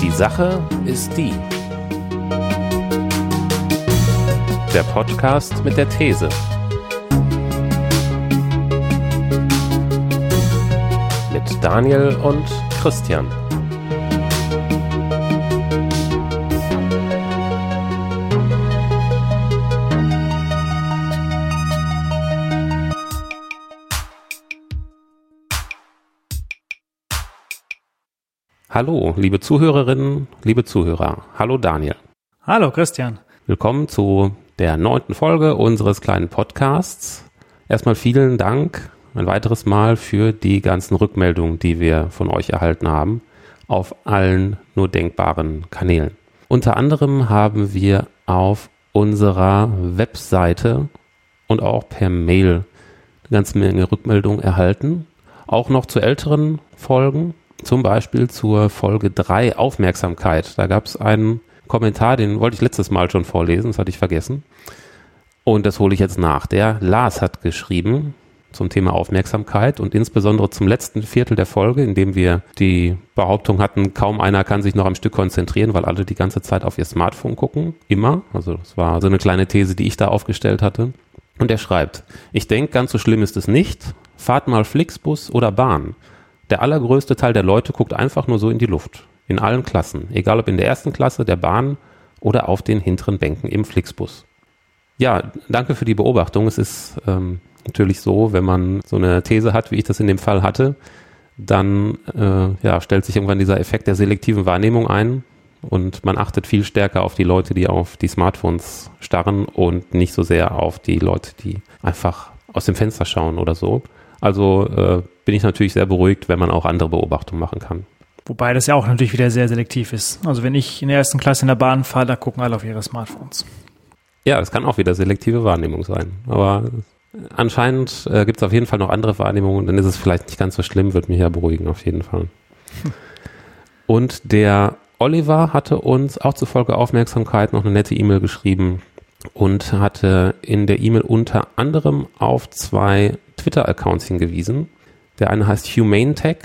Die Sache ist die. Der Podcast mit der These. Mit Daniel und Christian. Hallo, liebe Zuhörerinnen, liebe Zuhörer. Hallo Daniel. Hallo Christian. Willkommen zu der neunten Folge unseres kleinen Podcasts. Erstmal vielen Dank ein weiteres Mal für die ganzen Rückmeldungen, die wir von euch erhalten haben, auf allen nur denkbaren Kanälen. Unter anderem haben wir auf unserer Webseite und auch per Mail eine ganze Menge Rückmeldungen erhalten. Auch noch zu älteren Folgen, zum Beispiel zur Folge 3 Aufmerksamkeit. Da gab es einen Kommentar, den wollte ich letztes Mal schon vorlesen, das hatte ich vergessen. Und das hole ich jetzt nach. Der Lars hat geschrieben zum Thema Aufmerksamkeit und insbesondere zum letzten Viertel der Folge, in dem wir die Behauptung hatten, kaum einer kann sich noch am Stück konzentrieren, weil alle die ganze Zeit auf ihr Smartphone gucken. Immer. Also das war so eine kleine These, die ich da aufgestellt hatte. Und er schreibt, ich denke, ganz so schlimm ist es nicht. Fahrt mal Flixbus oder Bahn. Der allergrößte Teil der Leute guckt einfach nur so in die Luft. In allen Klassen. Egal ob in der ersten Klasse, der Bahn oder auf den hinteren Bänken im Flixbus. Ja, danke für die Beobachtung. Es ist ähm, natürlich so, wenn man so eine These hat, wie ich das in dem Fall hatte, dann äh, ja, stellt sich irgendwann dieser Effekt der selektiven Wahrnehmung ein und man achtet viel stärker auf die Leute, die auf die Smartphones starren und nicht so sehr auf die Leute, die einfach aus dem Fenster schauen oder so. Also äh, bin ich natürlich sehr beruhigt, wenn man auch andere Beobachtungen machen kann. Wobei das ja auch natürlich wieder sehr selektiv ist. Also wenn ich in der ersten Klasse in der Bahn fahre, da gucken alle auf ihre Smartphones. Ja, das kann auch wieder selektive Wahrnehmung sein. Aber anscheinend äh, gibt es auf jeden Fall noch andere Wahrnehmungen, dann ist es vielleicht nicht ganz so schlimm, wird mich ja beruhigen auf jeden Fall. Und der Oliver hatte uns auch zufolge Aufmerksamkeit noch eine nette E-Mail geschrieben und hatte in der E-Mail unter anderem auf zwei Twitter-Accounts hingewiesen. Der eine heißt Humane Tech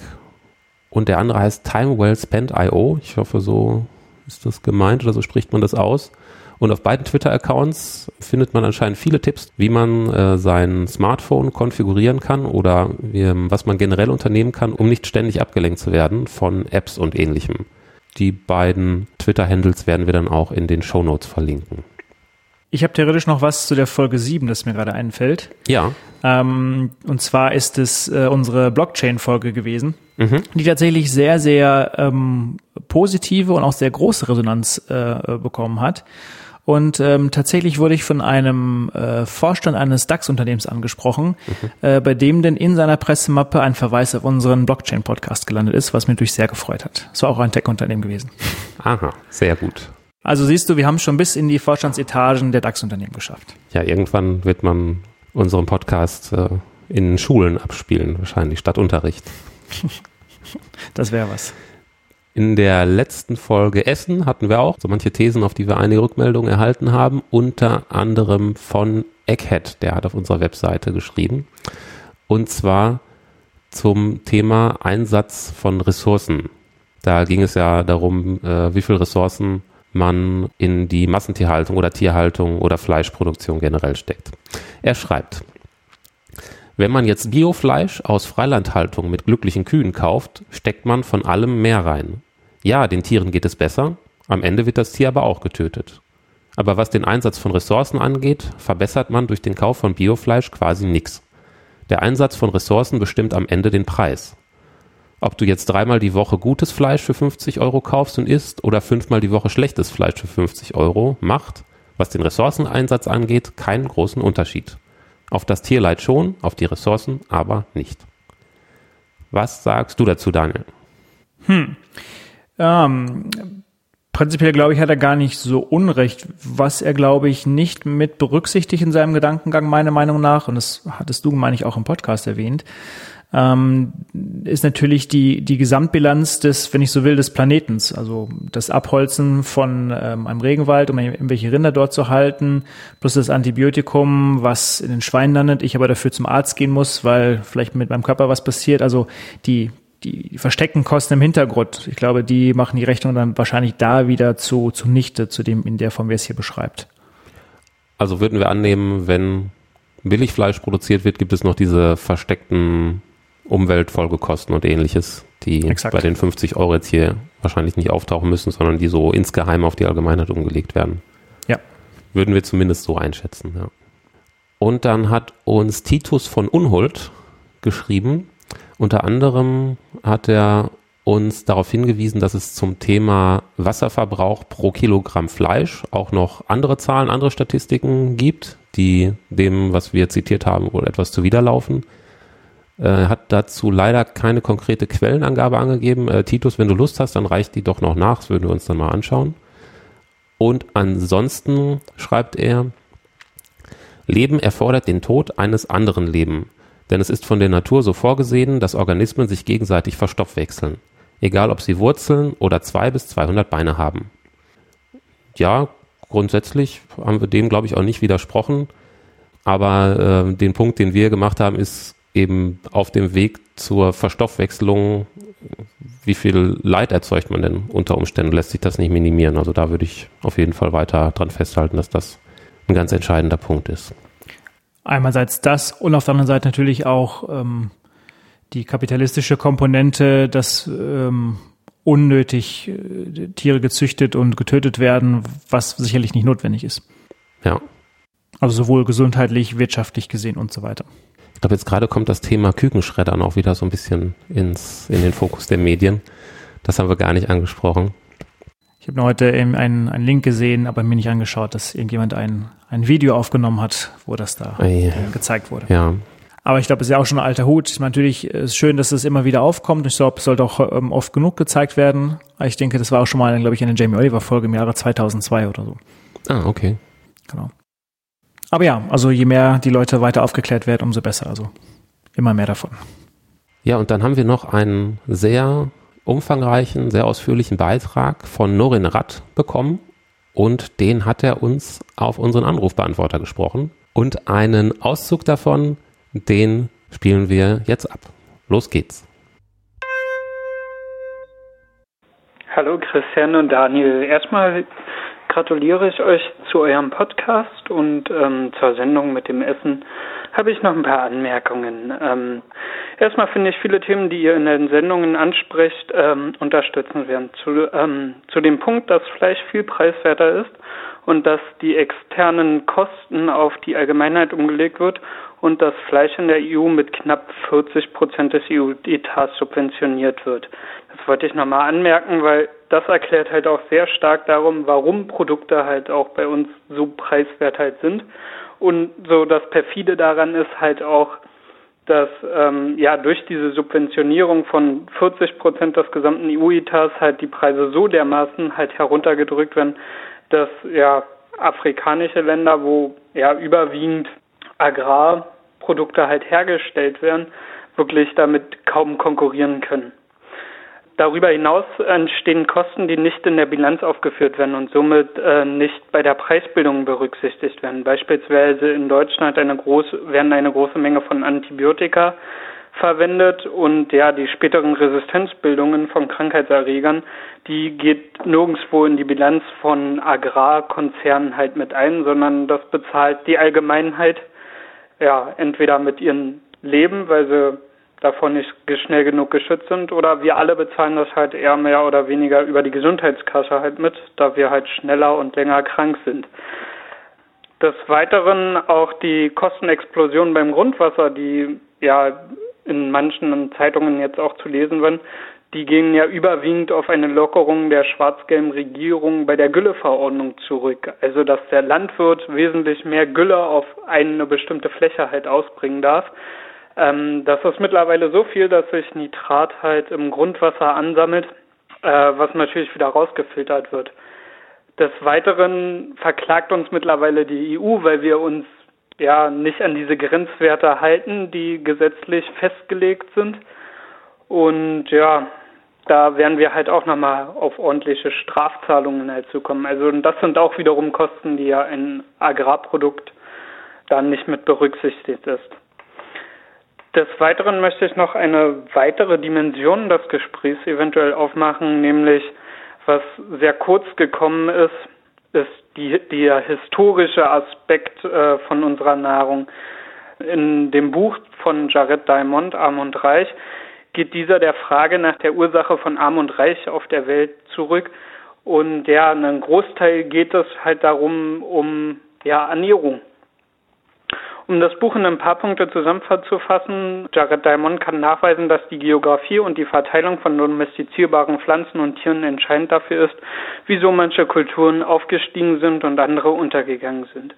und der andere heißt Time Well Spent IO. Ich hoffe, so ist das gemeint oder so spricht man das aus. Und auf beiden Twitter-Accounts findet man anscheinend viele Tipps, wie man äh, sein Smartphone konfigurieren kann oder wie, was man generell unternehmen kann, um nicht ständig abgelenkt zu werden von Apps und ähnlichem. Die beiden Twitter-Handles werden wir dann auch in den Show Notes verlinken. Ich habe theoretisch noch was zu der Folge 7, das mir gerade einfällt. Ja. Ähm, und zwar ist es äh, unsere Blockchain-Folge gewesen, mhm. die tatsächlich sehr, sehr ähm, positive und auch sehr große Resonanz äh, bekommen hat. Und ähm, tatsächlich wurde ich von einem äh, Vorstand eines DAX-Unternehmens angesprochen, mhm. äh, bei dem denn in seiner Pressemappe ein Verweis auf unseren Blockchain-Podcast gelandet ist, was mich natürlich sehr gefreut hat. Es war auch ein Tech-Unternehmen gewesen. Aha, sehr gut. Also siehst du, wir haben schon bis in die Vorstandsetagen der DAX-Unternehmen geschafft. Ja, irgendwann wird man unseren Podcast äh, in Schulen abspielen, wahrscheinlich statt Unterricht. das wäre was. In der letzten Folge Essen hatten wir auch so manche Thesen, auf die wir einige Rückmeldungen erhalten haben, unter anderem von Egghead, der hat auf unserer Webseite geschrieben. Und zwar zum Thema Einsatz von Ressourcen. Da ging es ja darum, äh, wie viel Ressourcen man in die Massentierhaltung oder Tierhaltung oder Fleischproduktion generell steckt. Er schreibt, wenn man jetzt Biofleisch aus Freilandhaltung mit glücklichen Kühen kauft, steckt man von allem mehr rein. Ja, den Tieren geht es besser, am Ende wird das Tier aber auch getötet. Aber was den Einsatz von Ressourcen angeht, verbessert man durch den Kauf von Biofleisch quasi nichts. Der Einsatz von Ressourcen bestimmt am Ende den Preis. Ob du jetzt dreimal die Woche gutes Fleisch für 50 Euro kaufst und isst oder fünfmal die Woche schlechtes Fleisch für 50 Euro, macht, was den Ressourceneinsatz angeht, keinen großen Unterschied. Auf das Tierleid schon, auf die Ressourcen aber nicht. Was sagst du dazu, Daniel? Hm. Ähm, prinzipiell glaube ich, hat er gar nicht so Unrecht. Was er, glaube ich, nicht mit berücksichtigt in seinem Gedankengang, meiner Meinung nach, und das hattest du, meine ich, auch im Podcast erwähnt, ähm, ist natürlich die, die Gesamtbilanz des, wenn ich so will, des Planetens. Also das Abholzen von ähm, einem Regenwald, um irgendwelche Rinder dort zu halten, plus das Antibiotikum, was in den Schweinen landet, ich aber dafür zum Arzt gehen muss, weil vielleicht mit meinem Körper was passiert. Also die die versteckten Kosten im Hintergrund, ich glaube, die machen die Rechnung dann wahrscheinlich da wieder zu, zunichte, zu dem in der Form, wie es hier beschreibt. Also würden wir annehmen, wenn Billigfleisch produziert wird, gibt es noch diese versteckten Umweltfolgekosten und ähnliches, die Exakt. bei den 50 Euro jetzt hier wahrscheinlich nicht auftauchen müssen, sondern die so insgeheim auf die Allgemeinheit umgelegt werden. Ja. Würden wir zumindest so einschätzen, ja. Und dann hat uns Titus von Unhult geschrieben. Unter anderem hat er uns darauf hingewiesen, dass es zum Thema Wasserverbrauch pro Kilogramm Fleisch auch noch andere Zahlen, andere Statistiken gibt, die dem, was wir zitiert haben, wohl etwas zuwiderlaufen. Er äh, hat dazu leider keine konkrete Quellenangabe angegeben. Äh, Titus, wenn du Lust hast, dann reicht die doch noch nach. Das würden wir uns dann mal anschauen. Und ansonsten schreibt er, Leben erfordert den Tod eines anderen Leben. Denn es ist von der Natur so vorgesehen, dass Organismen sich gegenseitig verstoffwechseln. Egal ob sie Wurzeln oder zwei bis 200 Beine haben. Ja, grundsätzlich haben wir dem, glaube ich, auch nicht widersprochen. Aber äh, den Punkt, den wir gemacht haben, ist eben auf dem Weg zur Verstoffwechselung, wie viel Leid erzeugt man denn unter Umständen? Lässt sich das nicht minimieren? Also da würde ich auf jeden Fall weiter dran festhalten, dass das ein ganz entscheidender Punkt ist. Einerseits das und auf der anderen Seite natürlich auch ähm, die kapitalistische Komponente, dass ähm, unnötig äh, Tiere gezüchtet und getötet werden, was sicherlich nicht notwendig ist. Ja. Also sowohl gesundheitlich, wirtschaftlich gesehen und so weiter. Ich glaube, jetzt gerade kommt das Thema Kükenschreddern auch wieder so ein bisschen ins, in den Fokus der Medien. Das haben wir gar nicht angesprochen. Ich habe heute einen, einen Link gesehen, aber mir nicht angeschaut, dass irgendjemand ein, ein Video aufgenommen hat, wo das da Ei. gezeigt wurde. Ja. Aber ich glaube, es ist ja auch schon ein alter Hut. Natürlich ist es schön, dass es immer wieder aufkommt. Ich glaube, es sollte auch ähm, oft genug gezeigt werden. Ich denke, das war auch schon mal, glaube ich, eine Jamie Oliver Folge im Jahre 2002 oder so. Ah, okay. Genau. Aber ja, also je mehr die Leute weiter aufgeklärt werden, umso besser. Also immer mehr davon. Ja, und dann haben wir noch einen sehr umfangreichen, sehr ausführlichen Beitrag von Norin Ratt bekommen. Und den hat er uns auf unseren Anrufbeantworter gesprochen. Und einen Auszug davon, den spielen wir jetzt ab. Los geht's. Hallo Christian und Daniel. Erstmal gratuliere ich euch zu eurem Podcast und ähm, zur Sendung mit dem Essen habe ich noch ein paar Anmerkungen. Ähm, erstmal finde ich viele Themen, die ihr in den Sendungen ansprecht, ähm, unterstützenswert. Zu, ähm, zu dem Punkt, dass Fleisch viel preiswerter ist und dass die externen Kosten auf die Allgemeinheit umgelegt wird und das Fleisch in der EU mit knapp 40 Prozent des EU-Etats subventioniert wird. Das wollte ich nochmal anmerken, weil das erklärt halt auch sehr stark darum, warum Produkte halt auch bei uns so preiswert halt sind. Und so das perfide daran ist halt auch, dass ähm, ja durch diese Subventionierung von 40 Prozent des gesamten EU-Etats halt die Preise so dermaßen halt heruntergedrückt werden, dass ja afrikanische Länder, wo ja überwiegend Agrarprodukte halt hergestellt werden, wirklich damit kaum konkurrieren können. Darüber hinaus entstehen Kosten, die nicht in der Bilanz aufgeführt werden und somit äh, nicht bei der Preisbildung berücksichtigt werden. Beispielsweise in Deutschland eine große, werden eine große Menge von Antibiotika verwendet und ja, die späteren Resistenzbildungen von Krankheitserregern, die geht nirgendwo in die Bilanz von Agrarkonzernen halt mit ein, sondern das bezahlt die Allgemeinheit ja entweder mit ihrem Leben, weil sie davon nicht schnell genug geschützt sind oder wir alle bezahlen das halt eher mehr oder weniger über die Gesundheitskasse halt mit, da wir halt schneller und länger krank sind. Des Weiteren auch die Kostenexplosion beim Grundwasser, die ja in manchen Zeitungen jetzt auch zu lesen waren, die gingen ja überwiegend auf eine Lockerung der schwarz-gelben Regierung bei der Gülleverordnung zurück. Also dass der Landwirt wesentlich mehr Gülle auf eine bestimmte Fläche halt ausbringen darf ähm, das ist mittlerweile so viel, dass sich Nitrat halt im Grundwasser ansammelt, äh, was natürlich wieder rausgefiltert wird. Des Weiteren verklagt uns mittlerweile die EU, weil wir uns ja nicht an diese Grenzwerte halten, die gesetzlich festgelegt sind. Und ja, da werden wir halt auch nochmal auf ordentliche Strafzahlungen halt zukommen. Also das sind auch wiederum Kosten, die ja ein Agrarprodukt dann nicht mit berücksichtigt ist. Des Weiteren möchte ich noch eine weitere Dimension des Gesprächs eventuell aufmachen, nämlich was sehr kurz gekommen ist, ist die, der historische Aspekt äh, von unserer Nahrung. In dem Buch von Jared Diamond, Arm und Reich, geht dieser der Frage nach der Ursache von Arm und Reich auf der Welt zurück. Und ja, einen Großteil geht es halt darum, um ja, Ernährung. Um das Buch in ein paar Punkte zusammenzufassen, Jared Diamond kann nachweisen, dass die Geografie und die Verteilung von domestizierbaren Pflanzen und Tieren entscheidend dafür ist, wieso manche Kulturen aufgestiegen sind und andere untergegangen sind.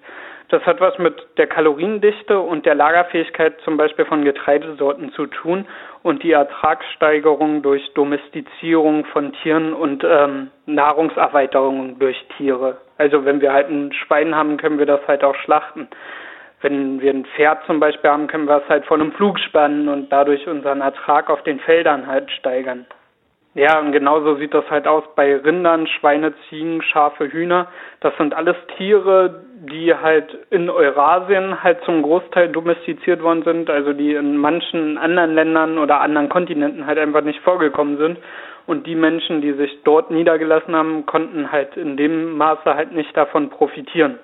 Das hat was mit der Kaloriendichte und der Lagerfähigkeit zum Beispiel von Getreidesorten zu tun und die Ertragssteigerung durch Domestizierung von Tieren und ähm, Nahrungserweiterung durch Tiere. Also wenn wir halt ein Schwein haben, können wir das halt auch schlachten wenn wir ein Pferd zum Beispiel haben, können wir es halt von einem Flug spannen und dadurch unseren Ertrag auf den Feldern halt steigern. Ja, und genauso sieht das halt aus bei Rindern, Schweine, Ziegen, Schafe, Hühner. Das sind alles Tiere, die halt in Eurasien halt zum Großteil domestiziert worden sind, also die in manchen anderen Ländern oder anderen Kontinenten halt einfach nicht vorgekommen sind. Und die Menschen, die sich dort niedergelassen haben, konnten halt in dem Maße halt nicht davon profitieren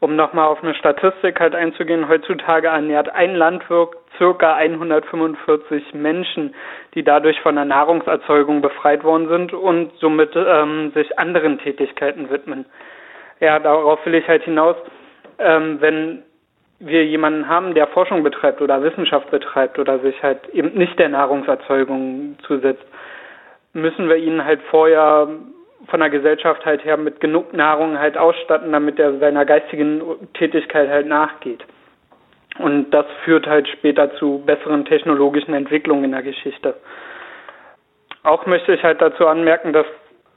um nochmal auf eine Statistik halt einzugehen, heutzutage ernährt ein Landwirt circa 145 Menschen, die dadurch von der Nahrungserzeugung befreit worden sind und somit ähm, sich anderen Tätigkeiten widmen. Ja, darauf will ich halt hinaus, ähm, wenn wir jemanden haben, der Forschung betreibt oder Wissenschaft betreibt oder sich halt eben nicht der Nahrungserzeugung zusetzt, müssen wir ihn halt vorher von der Gesellschaft halt her mit genug Nahrung halt ausstatten, damit er seiner geistigen Tätigkeit halt nachgeht. Und das führt halt später zu besseren technologischen Entwicklungen in der Geschichte. Auch möchte ich halt dazu anmerken, dass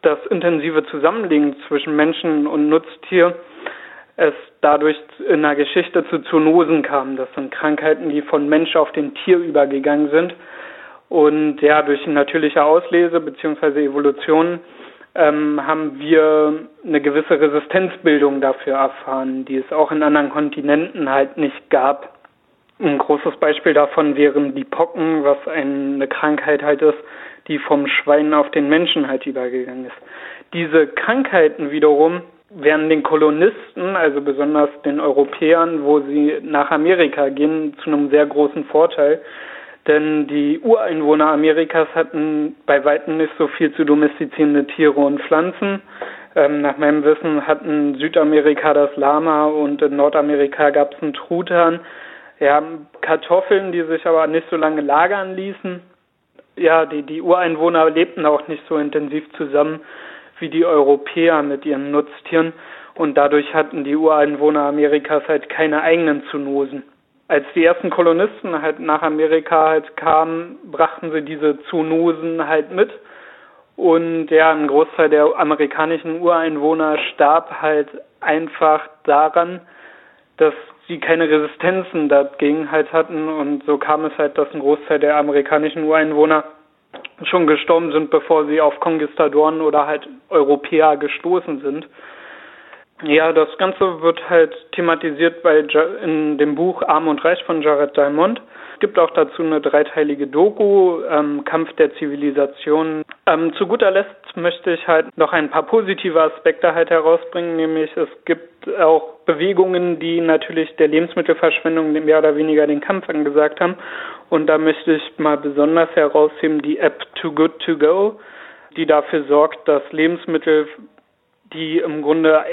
das intensive Zusammenlegen zwischen Menschen und Nutztier es dadurch in der Geschichte zu Zoonosen kam. Das sind Krankheiten, die von Mensch auf den Tier übergegangen sind und ja durch natürliche Auslese bzw. Evolution ähm, haben wir eine gewisse Resistenzbildung dafür erfahren, die es auch in anderen Kontinenten halt nicht gab. Ein großes Beispiel davon wären die Pocken, was eine Krankheit halt ist, die vom Schwein auf den Menschen halt übergegangen ist. Diese Krankheiten wiederum werden den Kolonisten, also besonders den Europäern, wo sie nach Amerika gehen, zu einem sehr großen Vorteil, denn die Ureinwohner Amerikas hatten bei weitem nicht so viel zu domestizierende Tiere und Pflanzen. Ähm, nach meinem Wissen hatten Südamerika das Lama und in Nordamerika gab es einen Truthahn. Ja, Kartoffeln, die sich aber nicht so lange lagern ließen. Ja, die, die Ureinwohner lebten auch nicht so intensiv zusammen wie die Europäer mit ihren Nutztieren und dadurch hatten die Ureinwohner Amerikas halt keine eigenen Zoonosen als die ersten Kolonisten halt nach Amerika halt kamen, brachten sie diese Zoonosen halt mit. Und ja, ein Großteil der amerikanischen Ureinwohner starb halt einfach daran, dass sie keine Resistenzen dagegen halt hatten. Und so kam es halt, dass ein Großteil der amerikanischen Ureinwohner schon gestorben sind, bevor sie auf Konquistadoren oder halt Europäer gestoßen sind. Ja, das Ganze wird halt thematisiert bei in dem Buch Arm und Reich von Jared Diamond. Es gibt auch dazu eine dreiteilige Doku, ähm, Kampf der Zivilisation. Ähm, zu guter Letzt möchte ich halt noch ein paar positive Aspekte halt herausbringen, nämlich es gibt auch Bewegungen, die natürlich der Lebensmittelverschwendung mehr oder weniger den Kampf angesagt haben. Und da möchte ich mal besonders herausheben die App Too Good To Go, die dafür sorgt, dass Lebensmittel die im Grunde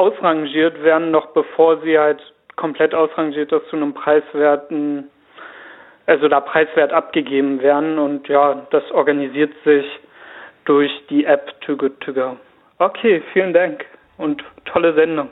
ausrangiert werden, noch bevor sie halt komplett ausrangiert ist zu einem preiswerten, also da preiswert abgegeben werden und ja, das organisiert sich durch die App Too Good To Go. Okay, vielen Dank und tolle Sendung.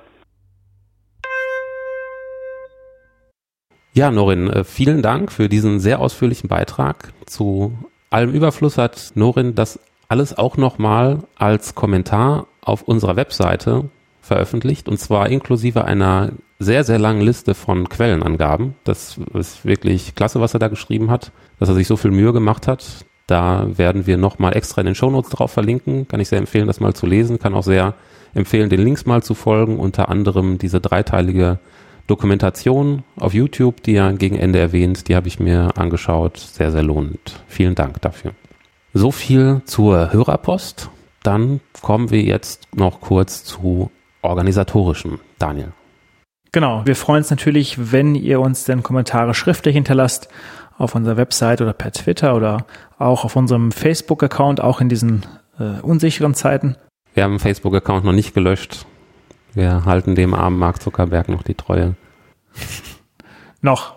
Ja, Norin, äh, vielen Dank für diesen sehr ausführlichen Beitrag. Zu allem Überfluss hat Norin das alles auch nochmal als Kommentar auf unserer Webseite veröffentlicht und zwar inklusive einer sehr, sehr langen Liste von Quellenangaben. Das ist wirklich klasse, was er da geschrieben hat, dass er sich so viel Mühe gemacht hat. Da werden wir nochmal extra in den Shownotes drauf verlinken. Kann ich sehr empfehlen, das mal zu lesen. Kann auch sehr empfehlen, den Links mal zu folgen. Unter anderem diese dreiteilige Dokumentation auf YouTube, die er gegen Ende erwähnt, die habe ich mir angeschaut. Sehr, sehr lohnend. Vielen Dank dafür. So viel zur Hörerpost. Dann kommen wir jetzt noch kurz zu organisatorischem. Daniel. Genau, wir freuen uns natürlich, wenn ihr uns denn Kommentare schriftlich hinterlasst auf unserer Website oder per Twitter oder auch auf unserem Facebook-Account, auch in diesen äh, unsicheren Zeiten. Wir haben den Facebook-Account noch nicht gelöscht. Wir halten dem armen Mark Zuckerberg noch die Treue. noch.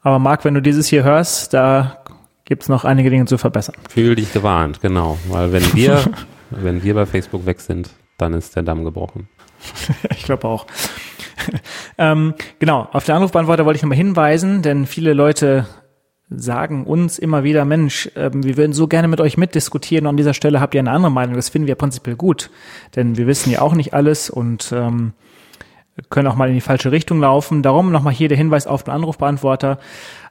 Aber Marc, wenn du dieses hier hörst, da gibt es noch einige Dinge zu verbessern. Fühl dich gewarnt, genau. Weil wenn wir, wenn wir bei Facebook weg sind, dann ist der Damm gebrochen. ich glaube auch. ähm, genau, auf den Anrufbeantworter wollte ich nochmal hinweisen, denn viele Leute sagen uns immer wieder, Mensch, ähm, wir würden so gerne mit euch mitdiskutieren und an dieser Stelle habt ihr eine andere Meinung. Das finden wir prinzipiell gut, denn wir wissen ja auch nicht alles und ähm, können auch mal in die falsche Richtung laufen. Darum nochmal hier der Hinweis auf den Anrufbeantworter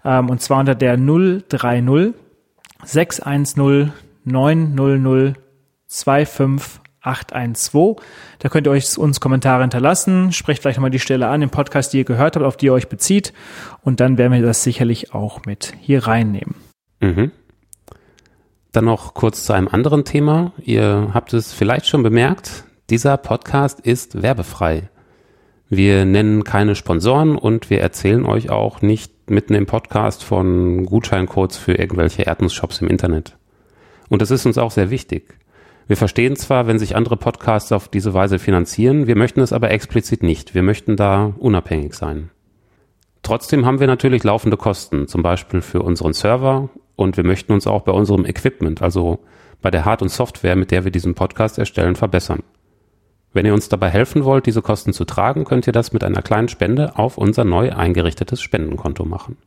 ähm, und zwar unter der 030 610 900 25 812. Da könnt ihr euch uns Kommentare hinterlassen. Sprecht vielleicht nochmal die Stelle an, im Podcast, die ihr gehört habt, auf die ihr euch bezieht. Und dann werden wir das sicherlich auch mit hier reinnehmen. Mhm. Dann noch kurz zu einem anderen Thema. Ihr habt es vielleicht schon bemerkt, dieser Podcast ist werbefrei. Wir nennen keine Sponsoren und wir erzählen euch auch nicht mitten im Podcast von Gutscheincodes für irgendwelche Erdnussshops im Internet. Und das ist uns auch sehr wichtig. Wir verstehen zwar, wenn sich andere Podcasts auf diese Weise finanzieren, wir möchten es aber explizit nicht. Wir möchten da unabhängig sein. Trotzdem haben wir natürlich laufende Kosten, zum Beispiel für unseren Server und wir möchten uns auch bei unserem Equipment, also bei der Hard- und Software, mit der wir diesen Podcast erstellen, verbessern. Wenn ihr uns dabei helfen wollt, diese Kosten zu tragen, könnt ihr das mit einer kleinen Spende auf unser neu eingerichtetes Spendenkonto machen.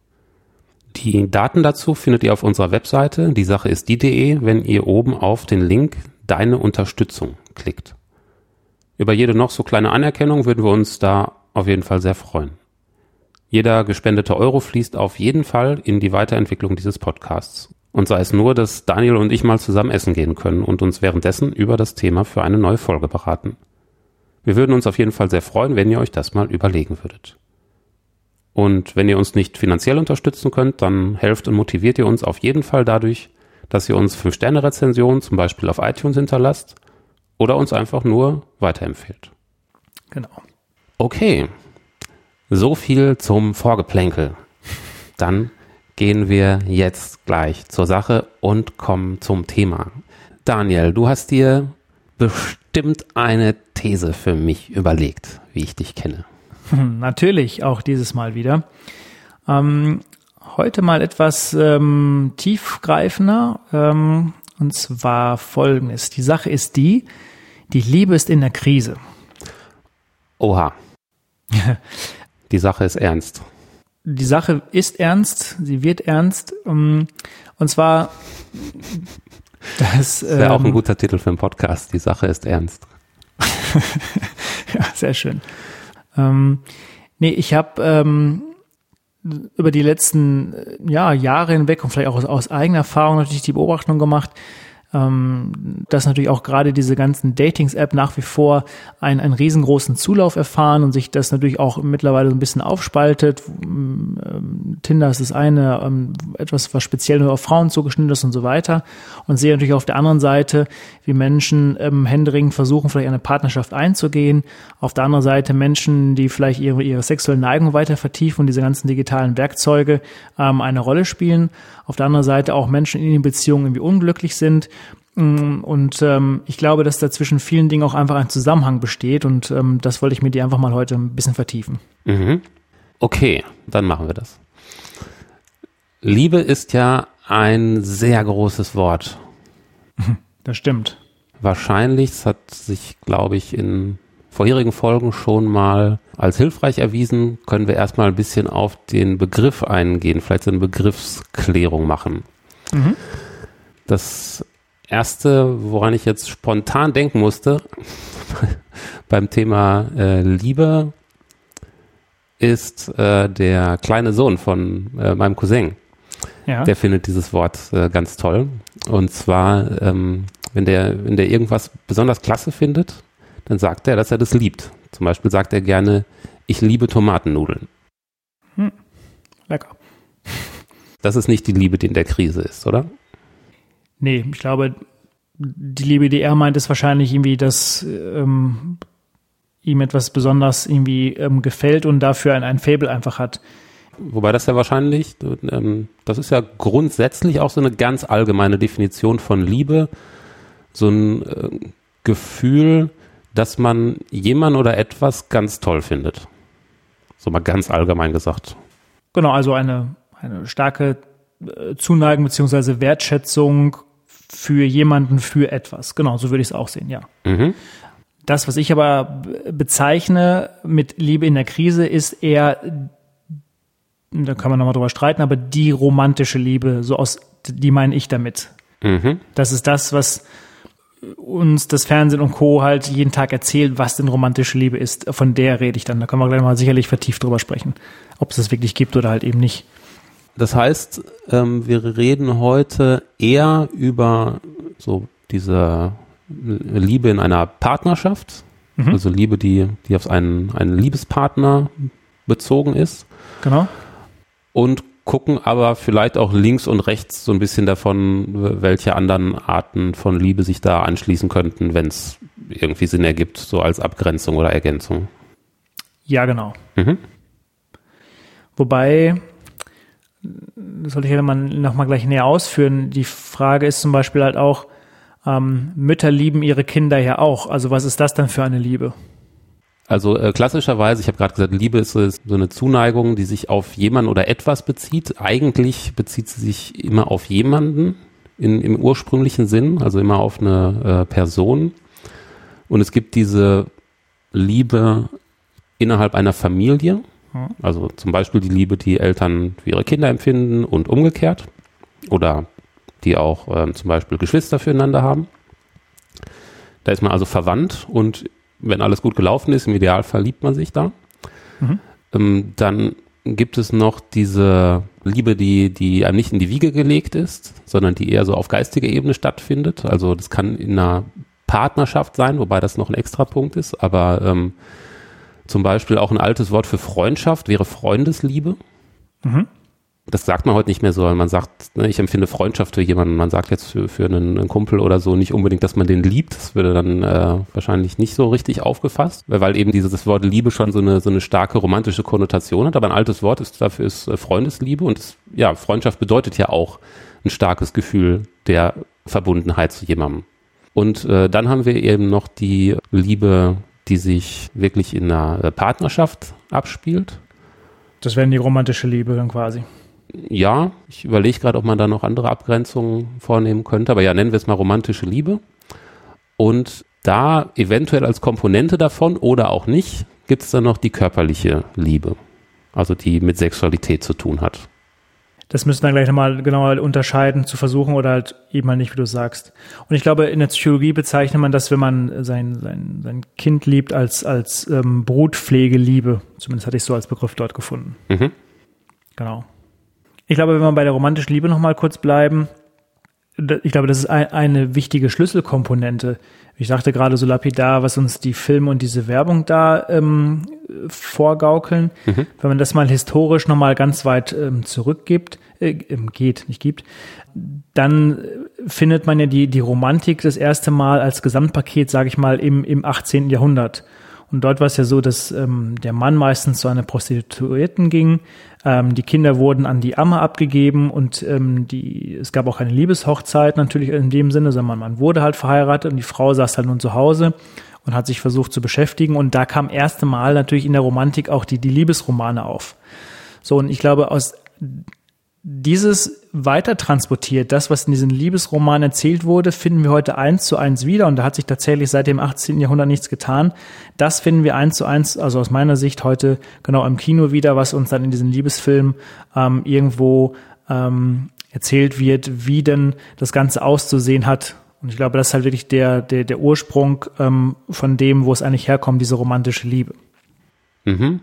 Die Daten dazu findet ihr auf unserer Webseite, die Sache ist die.de, wenn ihr oben auf den Link Deine Unterstützung klickt. Über jede noch so kleine Anerkennung würden wir uns da auf jeden Fall sehr freuen. Jeder gespendete Euro fließt auf jeden Fall in die Weiterentwicklung dieses Podcasts. Und sei es nur, dass Daniel und ich mal zusammen essen gehen können und uns währenddessen über das Thema für eine neue Folge beraten. Wir würden uns auf jeden Fall sehr freuen, wenn ihr euch das mal überlegen würdet. Und wenn ihr uns nicht finanziell unterstützen könnt, dann helft und motiviert ihr uns auf jeden Fall dadurch, dass ihr uns 5-Sterne-Rezensionen zum Beispiel auf iTunes hinterlasst oder uns einfach nur weiterempfehlt. Genau. Okay, so viel zum Vorgeplänkel. Dann gehen wir jetzt gleich zur Sache und kommen zum Thema. Daniel, du hast dir bestimmt eine These für mich überlegt, wie ich dich kenne. Natürlich, auch dieses Mal wieder. Ähm, heute mal etwas ähm, tiefgreifender. Ähm, und zwar folgendes. Die Sache ist die, die Liebe ist in der Krise. Oha. die Sache ist ernst. Die Sache ist ernst, sie wird ernst. Ähm, und zwar das, das wäre auch ein ähm, guter Titel für einen Podcast. Die Sache ist ernst. ja, sehr schön. Ähm, nee, ich habe ähm, über die letzten ja, Jahre hinweg und vielleicht auch aus, aus eigener Erfahrung natürlich die Beobachtung gemacht, ähm, dass natürlich auch gerade diese ganzen Datings-App nach wie vor einen, einen riesengroßen Zulauf erfahren und sich das natürlich auch mittlerweile so ein bisschen aufspaltet. Ähm, Tinder ist das eine, ähm, etwas, was speziell nur auf Frauen zugeschnitten ist und so weiter. Und sehe natürlich auf der anderen Seite, wie Menschen ähm, händeringend versuchen, vielleicht eine Partnerschaft einzugehen. Auf der anderen Seite Menschen, die vielleicht ihre, ihre sexuelle Neigung weiter vertiefen und diese ganzen digitalen Werkzeuge ähm, eine Rolle spielen. Auf der anderen Seite auch Menschen in den Beziehungen irgendwie unglücklich sind. Mm, und ähm, ich glaube, dass da zwischen vielen Dingen auch einfach ein Zusammenhang besteht und ähm, das wollte ich mir dir einfach mal heute ein bisschen vertiefen. Mhm. Okay, dann machen wir das. Liebe ist ja ein sehr großes Wort. Das stimmt. Wahrscheinlich, es hat sich, glaube ich, in vorherigen Folgen schon mal als hilfreich erwiesen, können wir erstmal ein bisschen auf den Begriff eingehen, vielleicht so eine Begriffsklärung machen. Mhm. Das erste, woran ich jetzt spontan denken musste beim Thema äh, Liebe, ist äh, der kleine Sohn von äh, meinem Cousin. Ja. Der findet dieses Wort äh, ganz toll. Und zwar, ähm, wenn der, wenn der irgendwas besonders klasse findet, dann sagt er, dass er das liebt. Zum Beispiel sagt er gerne, ich liebe Tomatennudeln. Hm. Lecker. Das ist nicht die Liebe, die in der Krise ist, oder? Nee, ich glaube, die Liebe, er meint, ist wahrscheinlich irgendwie, dass ähm, ihm etwas besonders irgendwie ähm, gefällt und dafür ein, ein Fable einfach hat. Wobei das ja wahrscheinlich, ähm, das ist ja grundsätzlich auch so eine ganz allgemeine Definition von Liebe, so ein äh, Gefühl, dass man jemand oder etwas ganz toll findet. So mal ganz allgemein gesagt. Genau, also eine, eine starke äh, Zuneigung beziehungsweise Wertschätzung für jemanden, für etwas. Genau, so würde ich es auch sehen, ja. Mhm. Das, was ich aber bezeichne mit Liebe in der Krise, ist eher, da kann man nochmal drüber streiten, aber die romantische Liebe, so aus, die meine ich damit. Mhm. Das ist das, was uns das Fernsehen und Co. halt jeden Tag erzählt, was denn romantische Liebe ist. Von der rede ich dann. Da können wir gleich mal sicherlich vertieft drüber sprechen, ob es das wirklich gibt oder halt eben nicht. Das heißt, ähm, wir reden heute eher über so diese Liebe in einer Partnerschaft, mhm. also Liebe, die, die auf einen, einen Liebespartner bezogen ist. Genau. Und gucken aber vielleicht auch links und rechts so ein bisschen davon, welche anderen Arten von Liebe sich da anschließen könnten, wenn es irgendwie Sinn ergibt, so als Abgrenzung oder Ergänzung. Ja, genau. Mhm. Wobei, sollte ich ja nochmal gleich näher ausführen, die Frage ist zum Beispiel halt auch, ähm, Mütter lieben ihre Kinder ja auch. Also was ist das denn für eine Liebe? Also äh, klassischerweise, ich habe gerade gesagt, Liebe ist, ist so eine Zuneigung, die sich auf jemanden oder etwas bezieht. Eigentlich bezieht sie sich immer auf jemanden in, im ursprünglichen Sinn, also immer auf eine äh, Person. Und es gibt diese Liebe innerhalb einer Familie, also zum Beispiel die Liebe, die Eltern für ihre Kinder empfinden und umgekehrt. Oder die auch ähm, zum Beispiel Geschwister füreinander haben. Da ist man also verwandt und wenn alles gut gelaufen ist, im Idealfall liebt man sich da. Mhm. Ähm, dann gibt es noch diese Liebe, die, die einem nicht in die Wiege gelegt ist, sondern die eher so auf geistiger Ebene stattfindet. Also das kann in einer Partnerschaft sein, wobei das noch ein extra Punkt ist, aber ähm, zum Beispiel auch ein altes Wort für Freundschaft wäre Freundesliebe. Mhm das sagt man heute nicht mehr so. Man sagt, ne, ich empfinde Freundschaft für jemanden. Man sagt jetzt für, für einen, einen, Kumpel oder so nicht unbedingt, dass man den liebt. Das würde dann äh, wahrscheinlich nicht so richtig aufgefasst, weil eben dieses Wort Liebe schon so eine, so eine starke romantische Konnotation hat. Aber ein altes Wort ist dafür ist äh, Freundesliebe und das, ja, Freundschaft bedeutet ja auch ein starkes Gefühl der Verbundenheit zu jemandem. Und äh, dann haben wir eben noch die Liebe, die sich wirklich in einer Partnerschaft abspielt. Das wäre die romantische Liebe dann quasi ja, ich überlege gerade, ob man da noch andere Abgrenzungen vornehmen könnte, aber ja, nennen wir es mal romantische Liebe. Und da eventuell als Komponente davon oder auch nicht, gibt es dann noch die körperliche Liebe, also die mit Sexualität zu tun hat. Das müssen wir gleich nochmal genauer unterscheiden, zu versuchen oder halt eben mal nicht, wie du sagst. Und ich glaube, in der Psychologie bezeichnet man das, wenn man sein, sein, sein Kind liebt, als, als ähm, Brutpflegeliebe. Zumindest hatte ich so als Begriff dort gefunden. Mhm. Genau. Ich glaube, wenn wir bei der romantischen Liebe noch mal kurz bleiben, ich glaube, das ist eine wichtige Schlüsselkomponente. Ich sagte gerade so lapidar, was uns die Filme und diese Werbung da ähm, vorgaukeln. Mhm. Wenn man das mal historisch noch mal ganz weit ähm, zurückgibt, äh, ähm, geht, nicht gibt, dann findet man ja die, die Romantik das erste Mal als Gesamtpaket, sage ich mal, im, im 18. Jahrhundert. Und dort war es ja so, dass ähm, der Mann meistens zu einer Prostituierten ging, ähm, die Kinder wurden an die Amme abgegeben und ähm, die, es gab auch keine Liebeshochzeit natürlich in dem Sinne, sondern man wurde halt verheiratet und die Frau saß halt nun zu Hause und hat sich versucht zu beschäftigen. Und da kam erste Mal natürlich in der Romantik auch die, die Liebesromane auf. So, und ich glaube, aus dieses weiter transportiert, das, was in diesen Liebesromanen erzählt wurde, finden wir heute eins zu eins wieder und da hat sich tatsächlich seit dem 18. Jahrhundert nichts getan. Das finden wir eins zu eins, also aus meiner Sicht heute genau im Kino wieder, was uns dann in diesen Liebesfilmen ähm, irgendwo ähm, erzählt wird, wie denn das Ganze auszusehen hat. Und ich glaube, das ist halt wirklich der, der, der Ursprung ähm, von dem, wo es eigentlich herkommt, diese romantische Liebe. Mhm.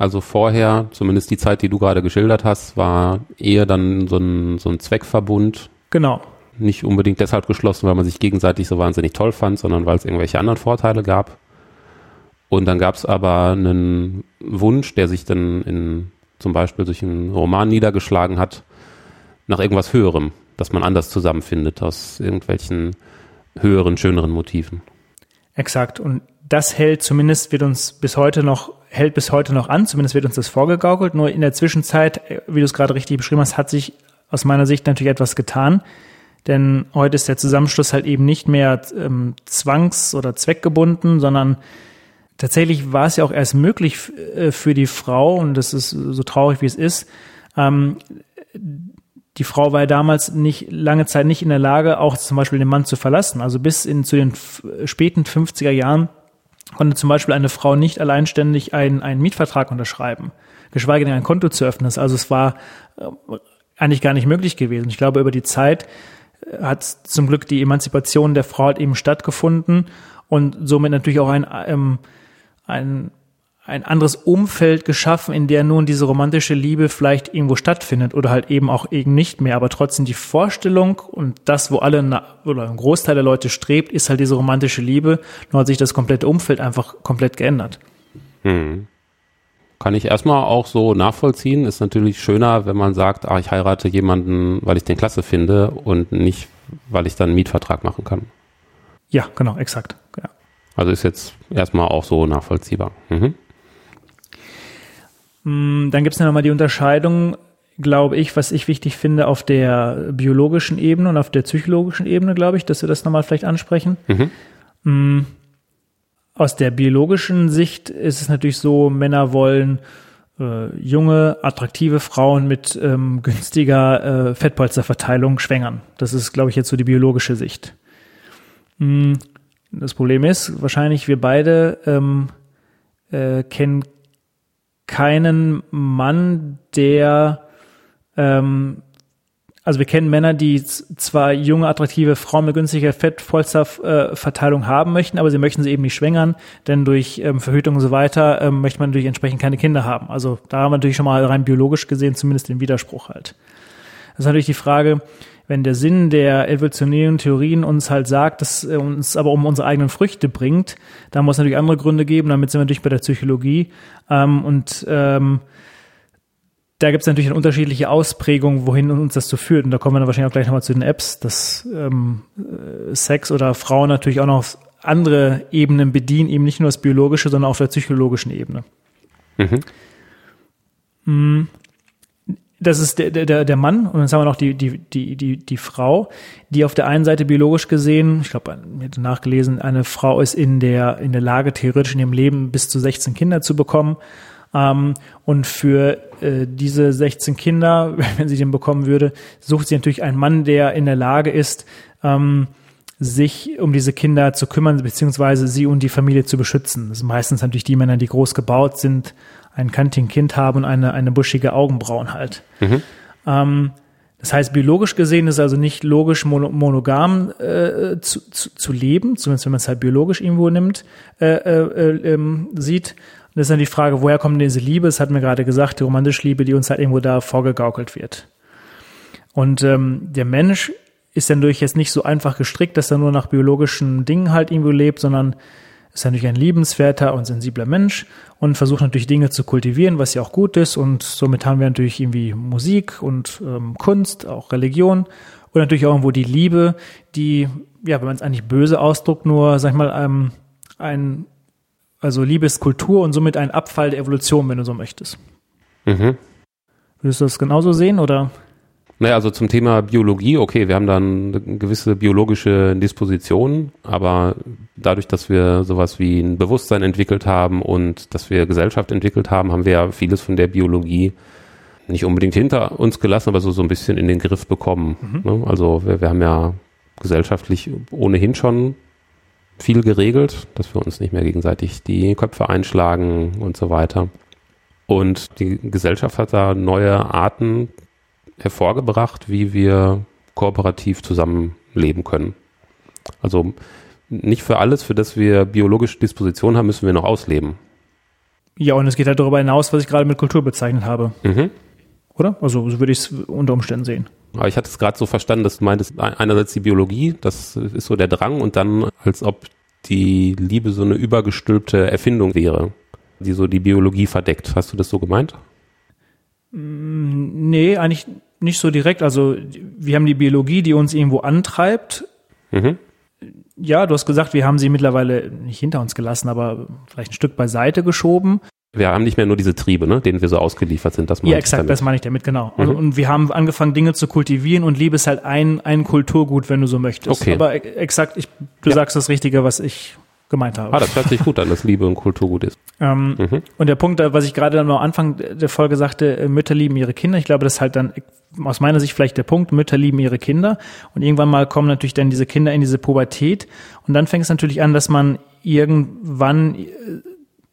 Also vorher, zumindest die Zeit, die du gerade geschildert hast, war eher dann so ein, so ein Zweckverbund. Genau. Nicht unbedingt deshalb geschlossen, weil man sich gegenseitig so wahnsinnig toll fand, sondern weil es irgendwelche anderen Vorteile gab. Und dann gab es aber einen Wunsch, der sich dann in zum Beispiel durch einen Roman niedergeschlagen hat, nach irgendwas Höherem, dass man anders zusammenfindet aus irgendwelchen höheren, schöneren Motiven. Exakt. Und das hält zumindest, wird uns bis heute noch, hält bis heute noch an, zumindest wird uns das vorgegaukelt. Nur in der Zwischenzeit, wie du es gerade richtig beschrieben hast, hat sich aus meiner Sicht natürlich etwas getan. Denn heute ist der Zusammenschluss halt eben nicht mehr ähm, zwangs- oder zweckgebunden, sondern tatsächlich war es ja auch erst möglich äh, für die Frau, und das ist so traurig wie es ist, ähm, die Frau war ja damals nicht lange Zeit nicht in der Lage, auch zum Beispiel den Mann zu verlassen. Also bis in zu den späten 50er Jahren konnte zum Beispiel eine Frau nicht alleinständig einen, einen Mietvertrag unterschreiben, geschweige denn ein Konto zu öffnen. Also es war äh, eigentlich gar nicht möglich gewesen. Ich glaube, über die Zeit äh, hat zum Glück die Emanzipation der Frau halt eben stattgefunden und somit natürlich auch ein, ähm, ein ein anderes Umfeld geschaffen, in der nun diese romantische Liebe vielleicht irgendwo stattfindet oder halt eben auch eben nicht mehr. Aber trotzdem die Vorstellung und das, wo alle oder ein Großteil der Leute strebt, ist halt diese romantische Liebe. Nur hat sich das komplette Umfeld einfach komplett geändert. Hm. Kann ich erstmal auch so nachvollziehen. Ist natürlich schöner, wenn man sagt, ah, ich heirate jemanden, weil ich den klasse finde und nicht, weil ich dann einen Mietvertrag machen kann. Ja, genau, exakt. Ja. Also ist jetzt erstmal auch so nachvollziehbar. Mhm. Mm, dann gibt es nochmal die Unterscheidung, glaube ich, was ich wichtig finde, auf der biologischen Ebene und auf der psychologischen Ebene, glaube ich, dass wir das nochmal vielleicht ansprechen. Mhm. Mm, aus der biologischen Sicht ist es natürlich so, Männer wollen äh, junge, attraktive Frauen mit ähm, günstiger äh, Fettpolsterverteilung schwängern. Das ist, glaube ich, jetzt so die biologische Sicht. Mm, das Problem ist, wahrscheinlich wir beide ähm, äh, kennen keinen Mann, der ähm, also wir kennen Männer, die zwar junge, attraktive Frauen mit günstiger Fettpolsterverteilung haben möchten, aber sie möchten sie eben nicht schwängern, denn durch ähm, Verhütung und so weiter ähm, möchte man natürlich entsprechend keine Kinder haben. Also da haben wir natürlich schon mal rein biologisch gesehen zumindest den Widerspruch halt. Das ist natürlich die Frage, wenn der Sinn der evolutionären Theorien uns halt sagt, dass er uns aber um unsere eigenen Früchte bringt, da muss es natürlich andere Gründe geben, damit sind wir natürlich bei der Psychologie. Ähm, und ähm, da gibt es natürlich eine unterschiedliche Ausprägung, wohin uns das so führt. Und da kommen wir dann wahrscheinlich auch gleich nochmal zu den Apps, dass ähm, äh, Sex oder Frauen natürlich auch noch andere Ebenen bedienen, eben nicht nur das biologische, sondern auch auf der psychologischen Ebene. Mhm. Das ist der, der, der Mann und dann haben wir noch die, die, die, die, die Frau, die auf der einen Seite biologisch gesehen, ich glaube, nachgelesen, eine Frau ist in der, in der Lage, theoretisch in ihrem Leben bis zu 16 Kinder zu bekommen. Ähm, und für äh, diese 16 Kinder, wenn sie den bekommen würde, sucht sie natürlich einen Mann, der in der Lage ist, ähm, sich um diese Kinder zu kümmern, beziehungsweise sie und die Familie zu beschützen. Das sind meistens natürlich die Männer, die groß gebaut sind, ein kantigen Kind haben und eine, eine buschige Augenbrauen halt. Mhm. Ähm, das heißt, biologisch gesehen ist also nicht logisch monogam äh, zu, zu, zu leben, zumindest wenn man es halt biologisch irgendwo nimmt, äh, äh, ähm, sieht. Und das ist dann die Frage, woher kommt diese Liebe? Das hatten wir gerade gesagt, die romantische Liebe, die uns halt irgendwo da vorgegaukelt wird. Und ähm, der Mensch ist dann durch jetzt nicht so einfach gestrickt, dass er nur nach biologischen Dingen halt irgendwo lebt, sondern ist natürlich ein liebenswerter und sensibler Mensch und versucht natürlich Dinge zu kultivieren, was ja auch gut ist. Und somit haben wir natürlich irgendwie Musik und ähm, Kunst, auch Religion und natürlich auch irgendwo die Liebe, die, ja, wenn man es eigentlich böse ausdruckt, nur, sag ich mal, ähm, ein, also Liebe ist Kultur und somit ein Abfall der Evolution, wenn du so möchtest. Mhm. Würdest du das genauso sehen oder? Naja, also zum Thema Biologie, okay, wir haben dann gewisse biologische Disposition, aber dadurch, dass wir sowas wie ein Bewusstsein entwickelt haben und dass wir Gesellschaft entwickelt haben, haben wir ja vieles von der Biologie nicht unbedingt hinter uns gelassen, aber so, so ein bisschen in den Griff bekommen. Mhm. Ne? Also wir, wir haben ja gesellschaftlich ohnehin schon viel geregelt, dass wir uns nicht mehr gegenseitig die Köpfe einschlagen und so weiter. Und die Gesellschaft hat da neue Arten hervorgebracht, wie wir kooperativ zusammenleben können. Also nicht für alles, für das wir biologische Disposition haben, müssen wir noch ausleben. Ja, und es geht halt darüber hinaus, was ich gerade mit Kultur bezeichnet habe. Mhm. Oder? Also so würde ich es unter Umständen sehen. Aber ich hatte es gerade so verstanden, dass du meintest, einerseits die Biologie, das ist so der Drang und dann, als ob die Liebe so eine übergestülpte Erfindung wäre, die so die Biologie verdeckt. Hast du das so gemeint? Nee, eigentlich nicht so direkt. Also wir haben die Biologie, die uns irgendwo antreibt. Mhm. Ja, du hast gesagt, wir haben sie mittlerweile nicht hinter uns gelassen, aber vielleicht ein Stück beiseite geschoben. Wir haben nicht mehr nur diese Triebe, ne, denen wir so ausgeliefert sind. Das ja, exakt, das meine ich damit, genau. Mhm. Und wir haben angefangen, Dinge zu kultivieren und Liebe ist halt ein, ein Kulturgut, wenn du so möchtest. Okay. Aber exakt, ich, du ja. sagst das Richtige, was ich gemeint habe. Ah, das hört sich gut an, dass Liebe ein Kulturgut ist. Ähm, mhm. Und der Punkt, was ich gerade am Anfang der Folge sagte, äh, Mütter lieben ihre Kinder, ich glaube, das ist halt dann aus meiner Sicht vielleicht der Punkt, Mütter lieben ihre Kinder und irgendwann mal kommen natürlich dann diese Kinder in diese Pubertät und dann fängt es natürlich an, dass man irgendwann äh,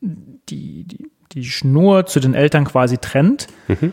die, die, die Schnur zu den Eltern quasi trennt mhm.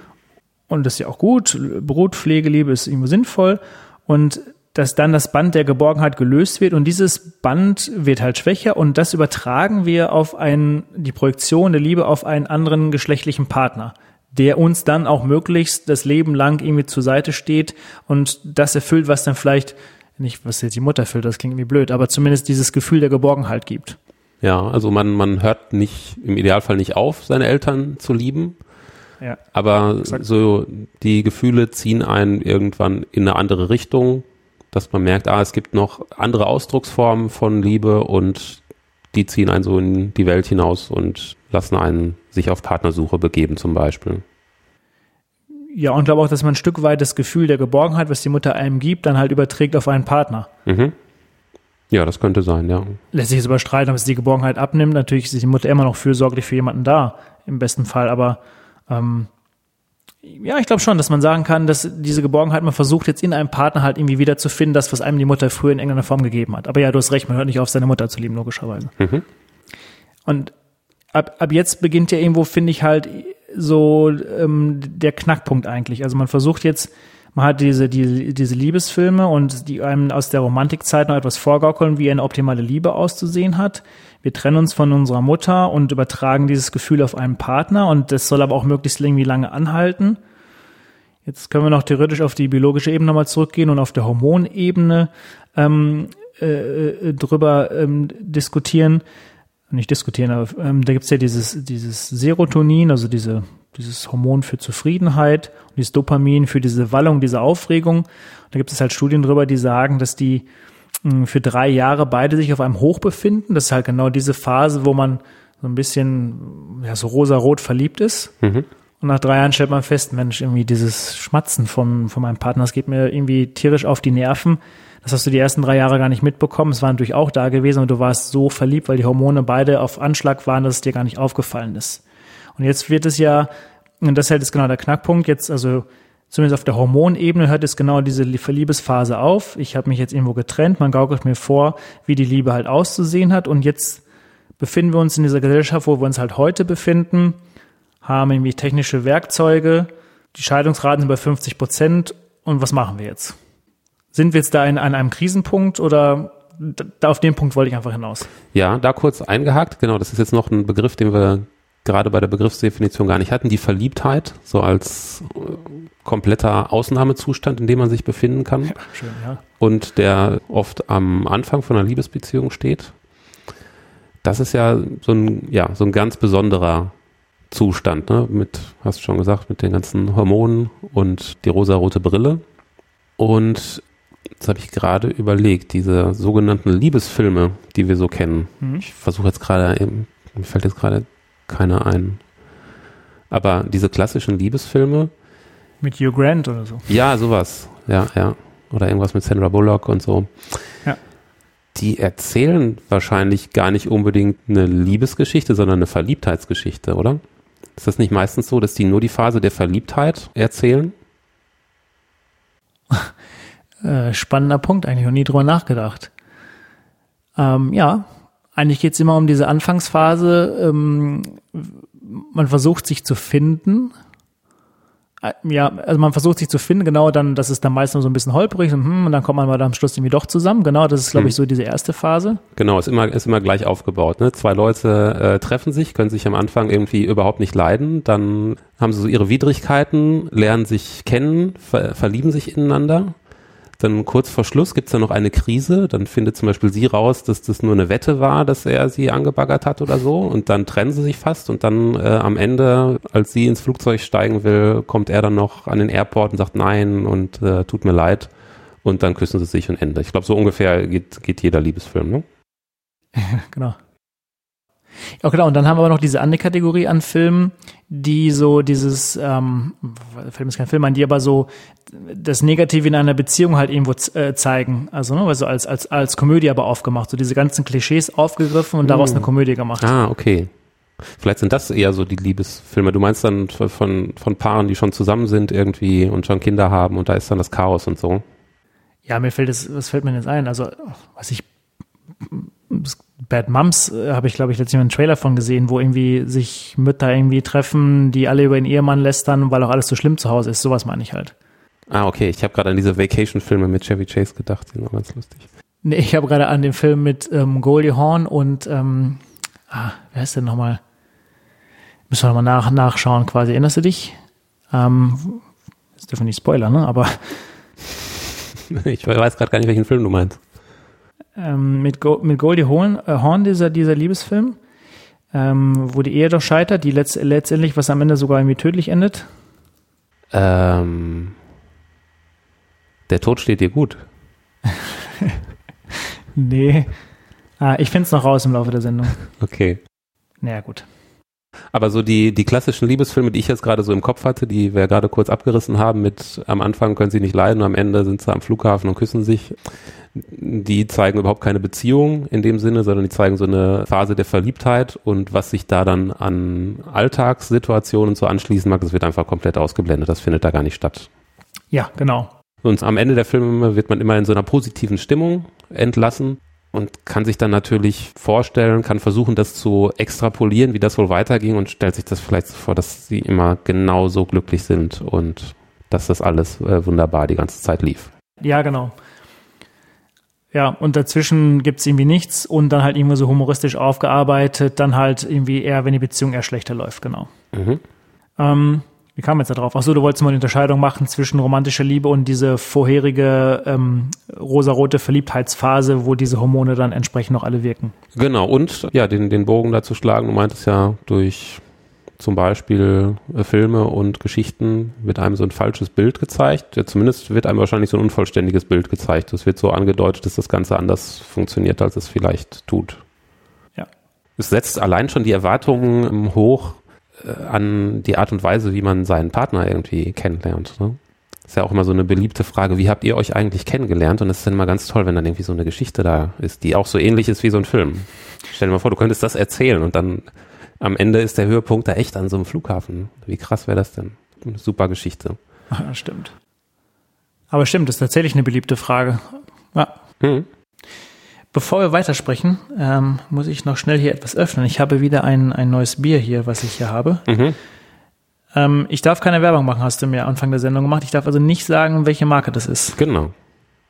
und das ist ja auch gut, Brutpflegeliebe ist irgendwo sinnvoll und dass dann das Band der Geborgenheit gelöst wird und dieses Band wird halt schwächer und das übertragen wir auf einen, die Projektion der Liebe auf einen anderen geschlechtlichen Partner, der uns dann auch möglichst das Leben lang irgendwie zur Seite steht und das erfüllt, was dann vielleicht, nicht was jetzt die Mutter erfüllt, das klingt irgendwie blöd, aber zumindest dieses Gefühl der Geborgenheit gibt. Ja, also man, man hört nicht, im Idealfall nicht auf, seine Eltern zu lieben. Ja, aber exakt. so die Gefühle ziehen einen irgendwann in eine andere Richtung dass man merkt, ah, es gibt noch andere Ausdrucksformen von Liebe und die ziehen einen so in die Welt hinaus und lassen einen sich auf Partnersuche begeben zum Beispiel. Ja, und glaube auch, dass man ein Stück weit das Gefühl der Geborgenheit, was die Mutter einem gibt, dann halt überträgt auf einen Partner. Mhm. Ja, das könnte sein, ja. Lässt sich jetzt überstreiten, ob es die Geborgenheit abnimmt. Natürlich ist die Mutter immer noch fürsorglich für jemanden da, im besten Fall, aber ähm, ja, ich glaube schon, dass man sagen kann, dass diese Geborgenheit, man versucht jetzt in einem Partner halt irgendwie wieder zu finden, das, was einem die Mutter früher in irgendeiner Form gegeben hat. Aber ja, du hast recht, man hört nicht auf, seine Mutter zu lieben, logischerweise. Mhm. Und ab, ab jetzt beginnt ja irgendwo, finde ich halt, so ähm, der Knackpunkt eigentlich. Also man versucht jetzt, man hat diese, die, diese Liebesfilme und die einem aus der Romantikzeit noch etwas vorgaukeln, wie eine optimale Liebe auszusehen hat. Wir trennen uns von unserer Mutter und übertragen dieses Gefühl auf einen Partner und das soll aber auch möglichst irgendwie lange anhalten. Jetzt können wir noch theoretisch auf die biologische Ebene nochmal zurückgehen und auf der Hormonebene ähm, äh, äh, drüber ähm, diskutieren. Nicht diskutieren, aber ähm, da gibt's ja dieses, dieses Serotonin, also diese dieses Hormon für Zufriedenheit und dieses Dopamin für diese Wallung, diese Aufregung. da gibt es halt Studien drüber, die sagen, dass die für drei Jahre beide sich auf einem Hoch befinden. Das ist halt genau diese Phase, wo man so ein bisschen ja, so rosa-rot verliebt ist. Mhm. Und nach drei Jahren stellt man fest, Mensch, irgendwie dieses Schmatzen von, von meinem Partner, das geht mir irgendwie tierisch auf die Nerven. Das hast du die ersten drei Jahre gar nicht mitbekommen. Es war natürlich auch da gewesen und du warst so verliebt, weil die Hormone beide auf Anschlag waren, dass es dir gar nicht aufgefallen ist. Und jetzt wird es ja, und das ist halt genau der Knackpunkt, jetzt also zumindest auf der Hormonebene hört es genau diese Verliebesphase auf. Ich habe mich jetzt irgendwo getrennt, man gaukelt mir vor, wie die Liebe halt auszusehen hat und jetzt befinden wir uns in dieser Gesellschaft, wo wir uns halt heute befinden, haben irgendwie technische Werkzeuge, die Scheidungsraten sind bei 50 Prozent und was machen wir jetzt? Sind wir jetzt da in, an einem Krisenpunkt oder da auf den Punkt wollte ich einfach hinaus. Ja, da kurz eingehakt. Genau, das ist jetzt noch ein Begriff, den wir gerade bei der Begriffsdefinition gar nicht hatten, die Verliebtheit, so als äh, kompletter Ausnahmezustand, in dem man sich befinden kann. Ja, schön, ja. Und der oft am Anfang von einer Liebesbeziehung steht. Das ist ja so ein, ja, so ein ganz besonderer Zustand, ne? Mit, hast du schon gesagt, mit den ganzen Hormonen und die rosarote Brille. Und jetzt habe ich gerade überlegt, diese sogenannten Liebesfilme, die wir so kennen. Mhm. Ich versuche jetzt gerade, mir fällt jetzt gerade keiner ein. Aber diese klassischen Liebesfilme. Mit Hugh Grant oder so. Ja, sowas. Ja, ja. Oder irgendwas mit Sandra Bullock und so. Ja. Die erzählen wahrscheinlich gar nicht unbedingt eine Liebesgeschichte, sondern eine Verliebtheitsgeschichte, oder? Ist das nicht meistens so, dass die nur die Phase der Verliebtheit erzählen? Äh, spannender Punkt, eigentlich noch nie drüber nachgedacht. Ähm, ja, eigentlich geht es immer um diese Anfangsphase. Ähm, man versucht sich zu finden. Äh, ja, also man versucht sich zu finden, genau dann, das ist dann meistens so ein bisschen holprig und, hm, und dann kommt man mal am Schluss irgendwie doch zusammen. Genau, das ist, glaube hm. ich, so diese erste Phase. Genau, ist immer, ist immer gleich aufgebaut. Ne? Zwei Leute äh, treffen sich, können sich am Anfang irgendwie überhaupt nicht leiden, dann haben sie so ihre Widrigkeiten, lernen sich kennen, ver verlieben sich ineinander dann kurz vor Schluss gibt's dann noch eine Krise, dann findet zum Beispiel sie raus, dass das nur eine Wette war, dass er sie angebaggert hat oder so und dann trennen sie sich fast und dann äh, am Ende, als sie ins Flugzeug steigen will, kommt er dann noch an den Airport und sagt nein und äh, tut mir leid und dann küssen sie sich und Ende. Ich glaube, so ungefähr geht, geht jeder Liebesfilm, ne? genau. Ja, genau. Und dann haben wir aber noch diese andere Kategorie an Filmen, die so dieses, ähm, Film ist kein Film an, die aber so das Negative in einer Beziehung halt irgendwo äh, zeigen. Also, ne, also als, als, als Komödie aber aufgemacht. So diese ganzen Klischees aufgegriffen und daraus mm. eine Komödie gemacht. Ah, okay. Vielleicht sind das eher so die Liebesfilme. Du meinst dann von, von Paaren, die schon zusammen sind irgendwie und schon Kinder haben und da ist dann das Chaos und so. Ja, mir fällt es, was fällt mir jetzt ein? Also, was ich Bad Moms äh, habe ich, glaube ich, letztens einen Trailer von gesehen, wo irgendwie sich Mütter irgendwie treffen, die alle über ihren Ehemann lästern, weil auch alles so schlimm zu Hause ist. Sowas meine ich halt. Ah, okay. Ich habe gerade an diese Vacation-Filme mit Chevy Chase gedacht, die sind auch ganz lustig. Nee, ich habe gerade an den Film mit ähm, Goldie Horn und ähm, ah, wer ist denn nochmal? Müssen wir nochmal nach, nachschauen quasi. Erinnerst du dich? Ähm, das dürfen wir nicht spoilern, ne? Aber ich weiß gerade gar nicht, welchen Film du meinst ähm, mit, Go mit Goldie Horn, äh, Horn dieser, dieser Liebesfilm, ähm, wo die Ehe doch scheitert, die letzt letztendlich, was am Ende sogar irgendwie tödlich endet. Ähm, der Tod steht dir gut. nee. Ah, ich finde es noch raus im Laufe der Sendung. Okay. Naja, gut. Aber so die, die klassischen Liebesfilme, die ich jetzt gerade so im Kopf hatte, die wir gerade kurz abgerissen haben, mit am Anfang können sie nicht leiden, am Ende sind sie am Flughafen und küssen sich, die zeigen überhaupt keine Beziehung in dem Sinne, sondern die zeigen so eine Phase der Verliebtheit und was sich da dann an Alltagssituationen so anschließen mag, das wird einfach komplett ausgeblendet. Das findet da gar nicht statt. Ja, genau. Und am Ende der Filme wird man immer in so einer positiven Stimmung entlassen und kann sich dann natürlich vorstellen, kann versuchen, das zu extrapolieren, wie das wohl weiterging und stellt sich das vielleicht so vor, dass sie immer genauso glücklich sind und dass das alles äh, wunderbar die ganze Zeit lief. Ja, genau. Ja, und dazwischen gibt's irgendwie nichts und dann halt irgendwie so humoristisch aufgearbeitet, dann halt irgendwie eher, wenn die Beziehung eher schlechter läuft, genau. Mhm. Ähm, wie kam jetzt da drauf? Achso, du wolltest mal eine Unterscheidung machen zwischen romantischer Liebe und diese vorherige ähm, rosarote Verliebtheitsphase, wo diese Hormone dann entsprechend noch alle wirken. Genau, und ja, den, den Bogen dazu schlagen, du meintest ja, durch zum Beispiel äh, Filme und Geschichten wird einem so ein falsches Bild gezeigt. Ja, zumindest wird einem wahrscheinlich so ein unvollständiges Bild gezeigt. Es wird so angedeutet, dass das Ganze anders funktioniert, als es vielleicht tut. Ja. Es setzt allein schon die Erwartungen ähm, hoch, an die Art und Weise, wie man seinen Partner irgendwie kennenlernt. Ne? Ist ja auch immer so eine beliebte Frage, wie habt ihr euch eigentlich kennengelernt? Und es ist dann immer ganz toll, wenn dann irgendwie so eine Geschichte da ist, die auch so ähnlich ist wie so ein Film. Stell dir mal vor, du könntest das erzählen und dann am Ende ist der Höhepunkt da echt an so einem Flughafen. Wie krass wäre das denn? Eine super Geschichte. Ja, stimmt. Aber stimmt, das ist tatsächlich eine beliebte Frage. Ja. Hm. Bevor wir weitersprechen, ähm, muss ich noch schnell hier etwas öffnen. Ich habe wieder ein, ein neues Bier hier, was ich hier habe. Mhm. Ähm, ich darf keine Werbung machen, hast du mir Anfang der Sendung gemacht. Ich darf also nicht sagen, welche Marke das ist. Genau.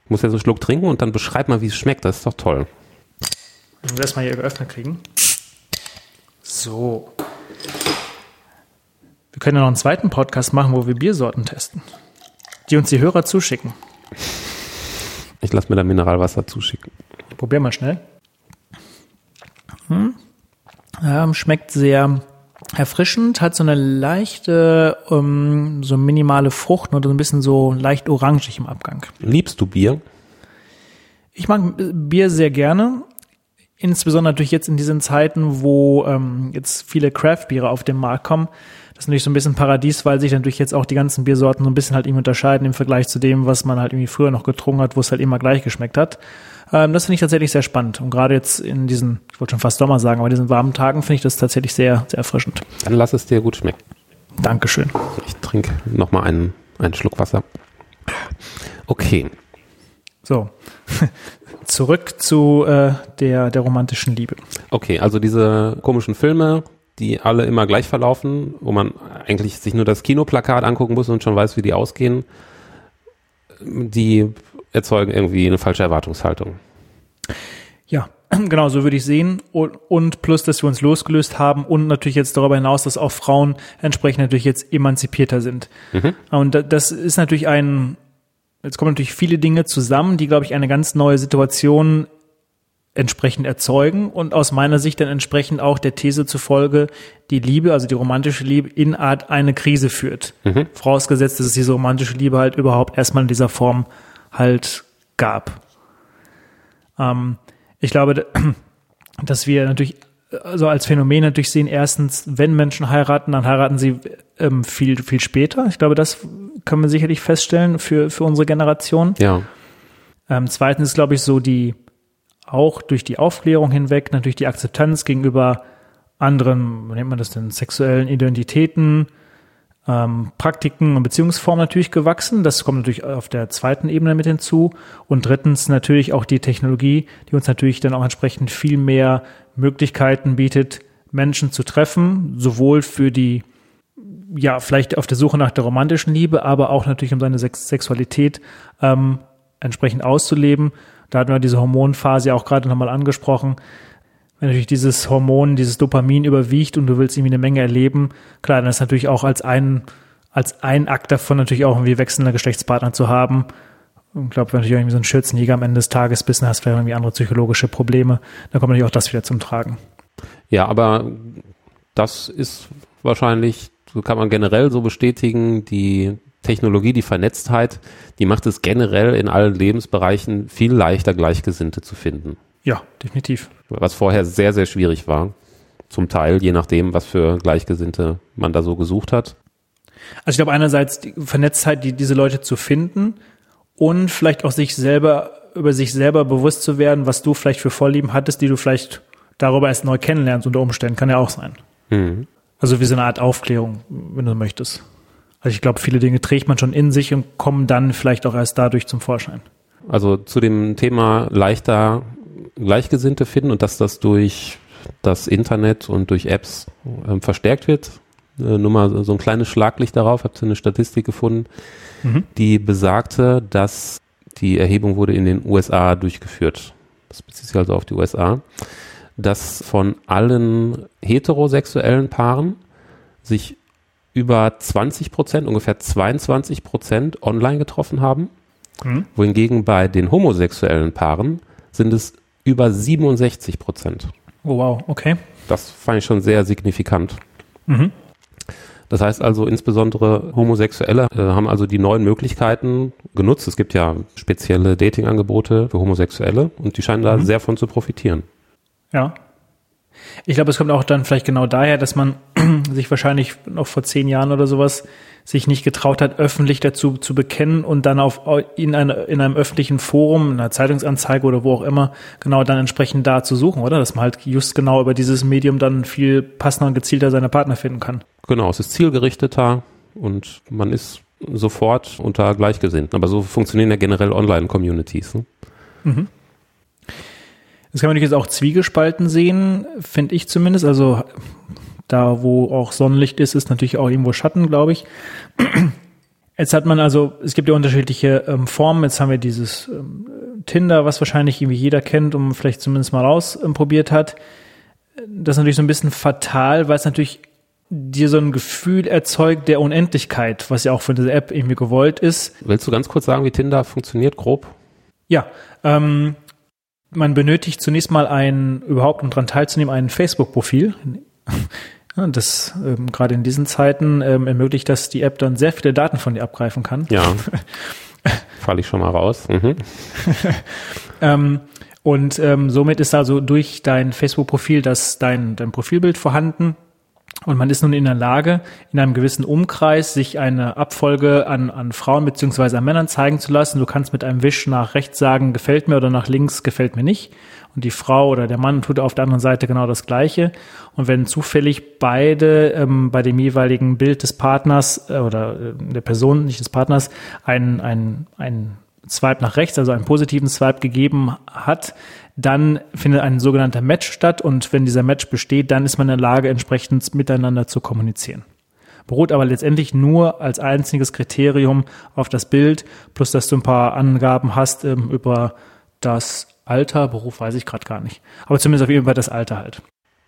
Ich muss ja so einen Schluck trinken und dann beschreib mal, wie es schmeckt. Das ist doch toll. Ich muss erstmal hier geöffnet kriegen. So. Wir können ja noch einen zweiten Podcast machen, wo wir Biersorten testen. Die uns die Hörer zuschicken. Ich lasse mir da Mineralwasser zuschicken. Ich probiere mal schnell. Hm. Ähm, schmeckt sehr erfrischend, hat so eine leichte, ähm, so minimale Frucht oder so ein bisschen so leicht orangig im Abgang. Liebst du Bier? Ich mag Bier sehr gerne. Insbesondere natürlich jetzt in diesen Zeiten, wo ähm, jetzt viele Craft-Biere auf den Markt kommen. Das ist natürlich so ein bisschen Paradies, weil sich natürlich jetzt auch die ganzen Biersorten so ein bisschen halt irgendwie unterscheiden im Vergleich zu dem, was man halt irgendwie früher noch getrunken hat, wo es halt immer gleich geschmeckt hat. Ähm, das finde ich tatsächlich sehr spannend. Und gerade jetzt in diesen, ich wollte schon fast Sommer sagen, aber in diesen warmen Tagen finde ich das tatsächlich sehr, sehr erfrischend. Dann lass es dir gut schmecken. Dankeschön. Ich trinke nochmal einen, einen Schluck Wasser. Okay. So. Zurück zu äh, der, der romantischen Liebe. Okay, also diese komischen Filme, die alle immer gleich verlaufen, wo man eigentlich sich nur das Kinoplakat angucken muss und schon weiß, wie die ausgehen, die erzeugen irgendwie eine falsche Erwartungshaltung. Ja, genau, so würde ich sehen. Und, und plus, dass wir uns losgelöst haben und natürlich jetzt darüber hinaus, dass auch Frauen entsprechend natürlich jetzt emanzipierter sind. Mhm. Und das ist natürlich ein, Jetzt kommen natürlich viele Dinge zusammen, die, glaube ich, eine ganz neue Situation entsprechend erzeugen und aus meiner Sicht dann entsprechend auch der These zufolge die Liebe, also die romantische Liebe, in Art eine Krise führt. Mhm. Vorausgesetzt, dass es diese romantische Liebe halt überhaupt erstmal in dieser Form halt gab. Ähm, ich glaube, dass wir natürlich also als Phänomen natürlich sehen, erstens, wenn Menschen heiraten, dann heiraten sie ähm, viel, viel später. Ich glaube, das können wir sicherlich feststellen für, für unsere Generation. Ja. Ähm, zweitens ist, glaube ich, so die, auch durch die Aufklärung hinweg, natürlich die Akzeptanz gegenüber anderen, wie nennt man das denn, sexuellen Identitäten, ähm, Praktiken und Beziehungsformen natürlich gewachsen. Das kommt natürlich auf der zweiten Ebene mit hinzu. Und drittens natürlich auch die Technologie, die uns natürlich dann auch entsprechend viel mehr Möglichkeiten bietet, Menschen zu treffen, sowohl für die, ja, vielleicht auf der Suche nach der romantischen Liebe, aber auch natürlich um seine Sex Sexualität ähm, entsprechend auszuleben. Da hatten wir diese Hormonphase auch gerade nochmal angesprochen wenn natürlich dieses Hormon, dieses Dopamin überwiegt und du willst irgendwie eine Menge erleben, klar, dann ist natürlich auch als ein, als ein Akt davon natürlich auch irgendwie wechselnde Geschlechtspartner zu haben. Ich glaube, wenn du natürlich irgendwie so ein Schürzenjäger am Ende des Tages bist, dann hast du irgendwie andere psychologische Probleme, dann kommt natürlich auch das wieder zum Tragen. Ja, aber das ist wahrscheinlich, so kann man generell so bestätigen, die Technologie, die Vernetztheit, die macht es generell in allen Lebensbereichen viel leichter, Gleichgesinnte zu finden. Ja, definitiv. Was vorher sehr, sehr schwierig war. Zum Teil, je nachdem, was für Gleichgesinnte man da so gesucht hat. Also ich glaube einerseits die Vernetztheit, die, diese Leute zu finden und vielleicht auch sich selber, über sich selber bewusst zu werden, was du vielleicht für Vorlieben hattest, die du vielleicht darüber erst neu kennenlernst unter Umständen, kann ja auch sein. Mhm. Also wie so eine Art Aufklärung, wenn du möchtest. Also ich glaube, viele Dinge trägt man schon in sich und kommen dann vielleicht auch erst dadurch zum Vorschein. Also zu dem Thema leichter Gleichgesinnte finden und dass das durch das Internet und durch Apps ähm, verstärkt wird. Äh, nur mal so ein kleines Schlaglicht darauf, habt ihr eine Statistik gefunden, mhm. die besagte, dass die Erhebung wurde in den USA durchgeführt. Das bezieht sich also auf die USA, dass von allen heterosexuellen Paaren sich über 20 Prozent, ungefähr 22 Prozent online getroffen haben, mhm. wohingegen bei den homosexuellen Paaren sind es über 67 Prozent. Oh wow, okay. Das fand ich schon sehr signifikant. Mhm. Das heißt also, insbesondere Homosexuelle äh, haben also die neuen Möglichkeiten genutzt. Es gibt ja spezielle Datingangebote für Homosexuelle und die scheinen da mhm. sehr von zu profitieren. Ja. Ich glaube, es kommt auch dann vielleicht genau daher, dass man sich wahrscheinlich noch vor zehn Jahren oder sowas sich nicht getraut hat, öffentlich dazu zu bekennen und dann auf in, eine, in einem öffentlichen Forum, in einer Zeitungsanzeige oder wo auch immer, genau dann entsprechend da zu suchen, oder? Dass man halt just genau über dieses Medium dann viel passender und gezielter seine Partner finden kann. Genau, es ist zielgerichteter und man ist sofort unter Gleichgesinnten. Aber so funktionieren ja generell Online-Communities. Ne? Mhm. Das kann man natürlich jetzt auch zwiegespalten sehen, finde ich zumindest. Also da, wo auch Sonnenlicht ist, ist natürlich auch irgendwo Schatten, glaube ich. Jetzt hat man also, es gibt ja unterschiedliche ähm, Formen. Jetzt haben wir dieses ähm, Tinder, was wahrscheinlich irgendwie jeder kennt und vielleicht zumindest mal ausprobiert ähm, hat. Das ist natürlich so ein bisschen fatal, weil es natürlich dir so ein Gefühl erzeugt der Unendlichkeit, was ja auch von dieser App irgendwie gewollt ist. Willst du ganz kurz sagen, wie Tinder funktioniert, grob? Ja, ähm, man benötigt zunächst mal ein, überhaupt um daran teilzunehmen, ein Facebook-Profil. Das ähm, gerade in diesen Zeiten ähm, ermöglicht, dass die App dann sehr viele Daten von dir abgreifen kann. Ja. Falle ich schon mal raus. Mhm. ähm, und ähm, somit ist also durch dein Facebook-Profil das dein, dein Profilbild vorhanden. Und man ist nun in der Lage, in einem gewissen Umkreis sich eine Abfolge an, an Frauen beziehungsweise an Männern zeigen zu lassen. Du kannst mit einem Wisch nach rechts sagen, gefällt mir oder nach links, gefällt mir nicht und die Frau oder der Mann tut auf der anderen Seite genau das Gleiche. Und wenn zufällig beide ähm, bei dem jeweiligen Bild des Partners äh, oder äh, der Person, nicht des Partners, ein, ein, ein Swipe nach rechts, also einen positiven Swipe gegeben hat, dann findet ein sogenannter Match statt und wenn dieser Match besteht, dann ist man in der Lage, entsprechend miteinander zu kommunizieren. Beruht aber letztendlich nur als einziges Kriterium auf das Bild, plus dass du ein paar Angaben hast ähm, über das Alter, Beruf weiß ich gerade gar nicht. Aber zumindest auf jeden Fall das Alter halt.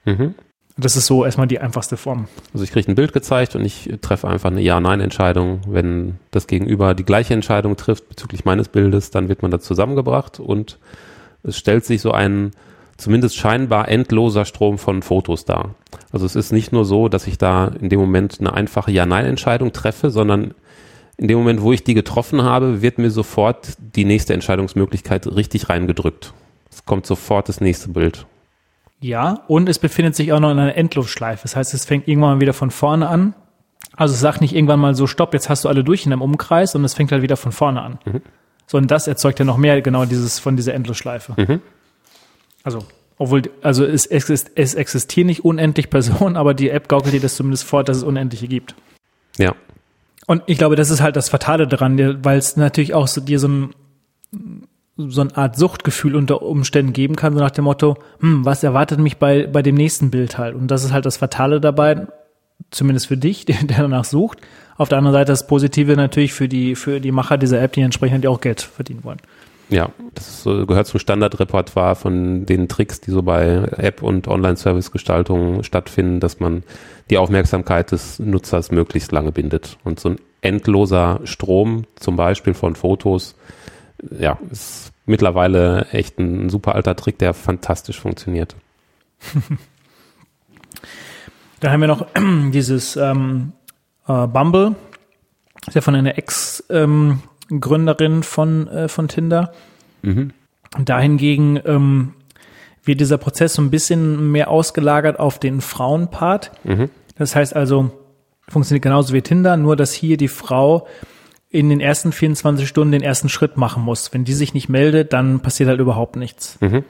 Mhm. Das ist so erstmal die einfachste Form. Also ich kriege ein Bild gezeigt und ich treffe einfach eine Ja-Nein-Entscheidung. Wenn das Gegenüber die gleiche Entscheidung trifft bezüglich meines Bildes, dann wird man da zusammengebracht und es stellt sich so ein zumindest scheinbar endloser Strom von Fotos dar. Also es ist nicht nur so, dass ich da in dem Moment eine einfache Ja-Nein-Entscheidung treffe, sondern in dem Moment, wo ich die getroffen habe, wird mir sofort die nächste Entscheidungsmöglichkeit richtig reingedrückt. Es kommt sofort das nächste Bild. Ja, und es befindet sich auch noch in einer Endlosschleife. Das heißt, es fängt irgendwann mal wieder von vorne an. Also es sagt nicht irgendwann mal so, stopp, jetzt hast du alle durch in einem Umkreis und es fängt halt wieder von vorne an. Mhm. So, und das erzeugt ja noch mehr genau dieses von dieser Endlosschleife. Mhm. Also, obwohl, also es, es, es existieren nicht unendlich Personen, aber die App gaukelt dir das zumindest vor, dass es unendliche gibt. Ja. Und ich glaube, das ist halt das Fatale daran, weil es natürlich auch so dir so ein so eine Art Suchtgefühl unter Umständen geben kann, so nach dem Motto, hm, was erwartet mich bei, bei dem nächsten Bild halt? Und das ist halt das Fatale dabei, zumindest für dich, der, danach sucht. Auf der anderen Seite das Positive natürlich für die, für die Macher dieser App, die entsprechend auch Geld verdienen wollen. Ja, das gehört zum Standardrepertoire von den Tricks, die so bei App- und Online-Service-Gestaltung stattfinden, dass man die Aufmerksamkeit des Nutzers möglichst lange bindet. Und so ein endloser Strom, zum Beispiel von Fotos, ja, ist mittlerweile echt ein super alter Trick, der fantastisch funktioniert. Dann haben wir noch dieses ähm, äh, Bumble, ist ja von einer Ex-Gründerin ähm, von, äh, von Tinder. Mhm. Dahingegen ähm, wird dieser Prozess so ein bisschen mehr ausgelagert auf den Frauenpart. Mhm. Das heißt also, funktioniert genauso wie Tinder, nur dass hier die Frau in den ersten 24 Stunden den ersten Schritt machen muss. Wenn die sich nicht meldet, dann passiert halt überhaupt nichts. Mhm.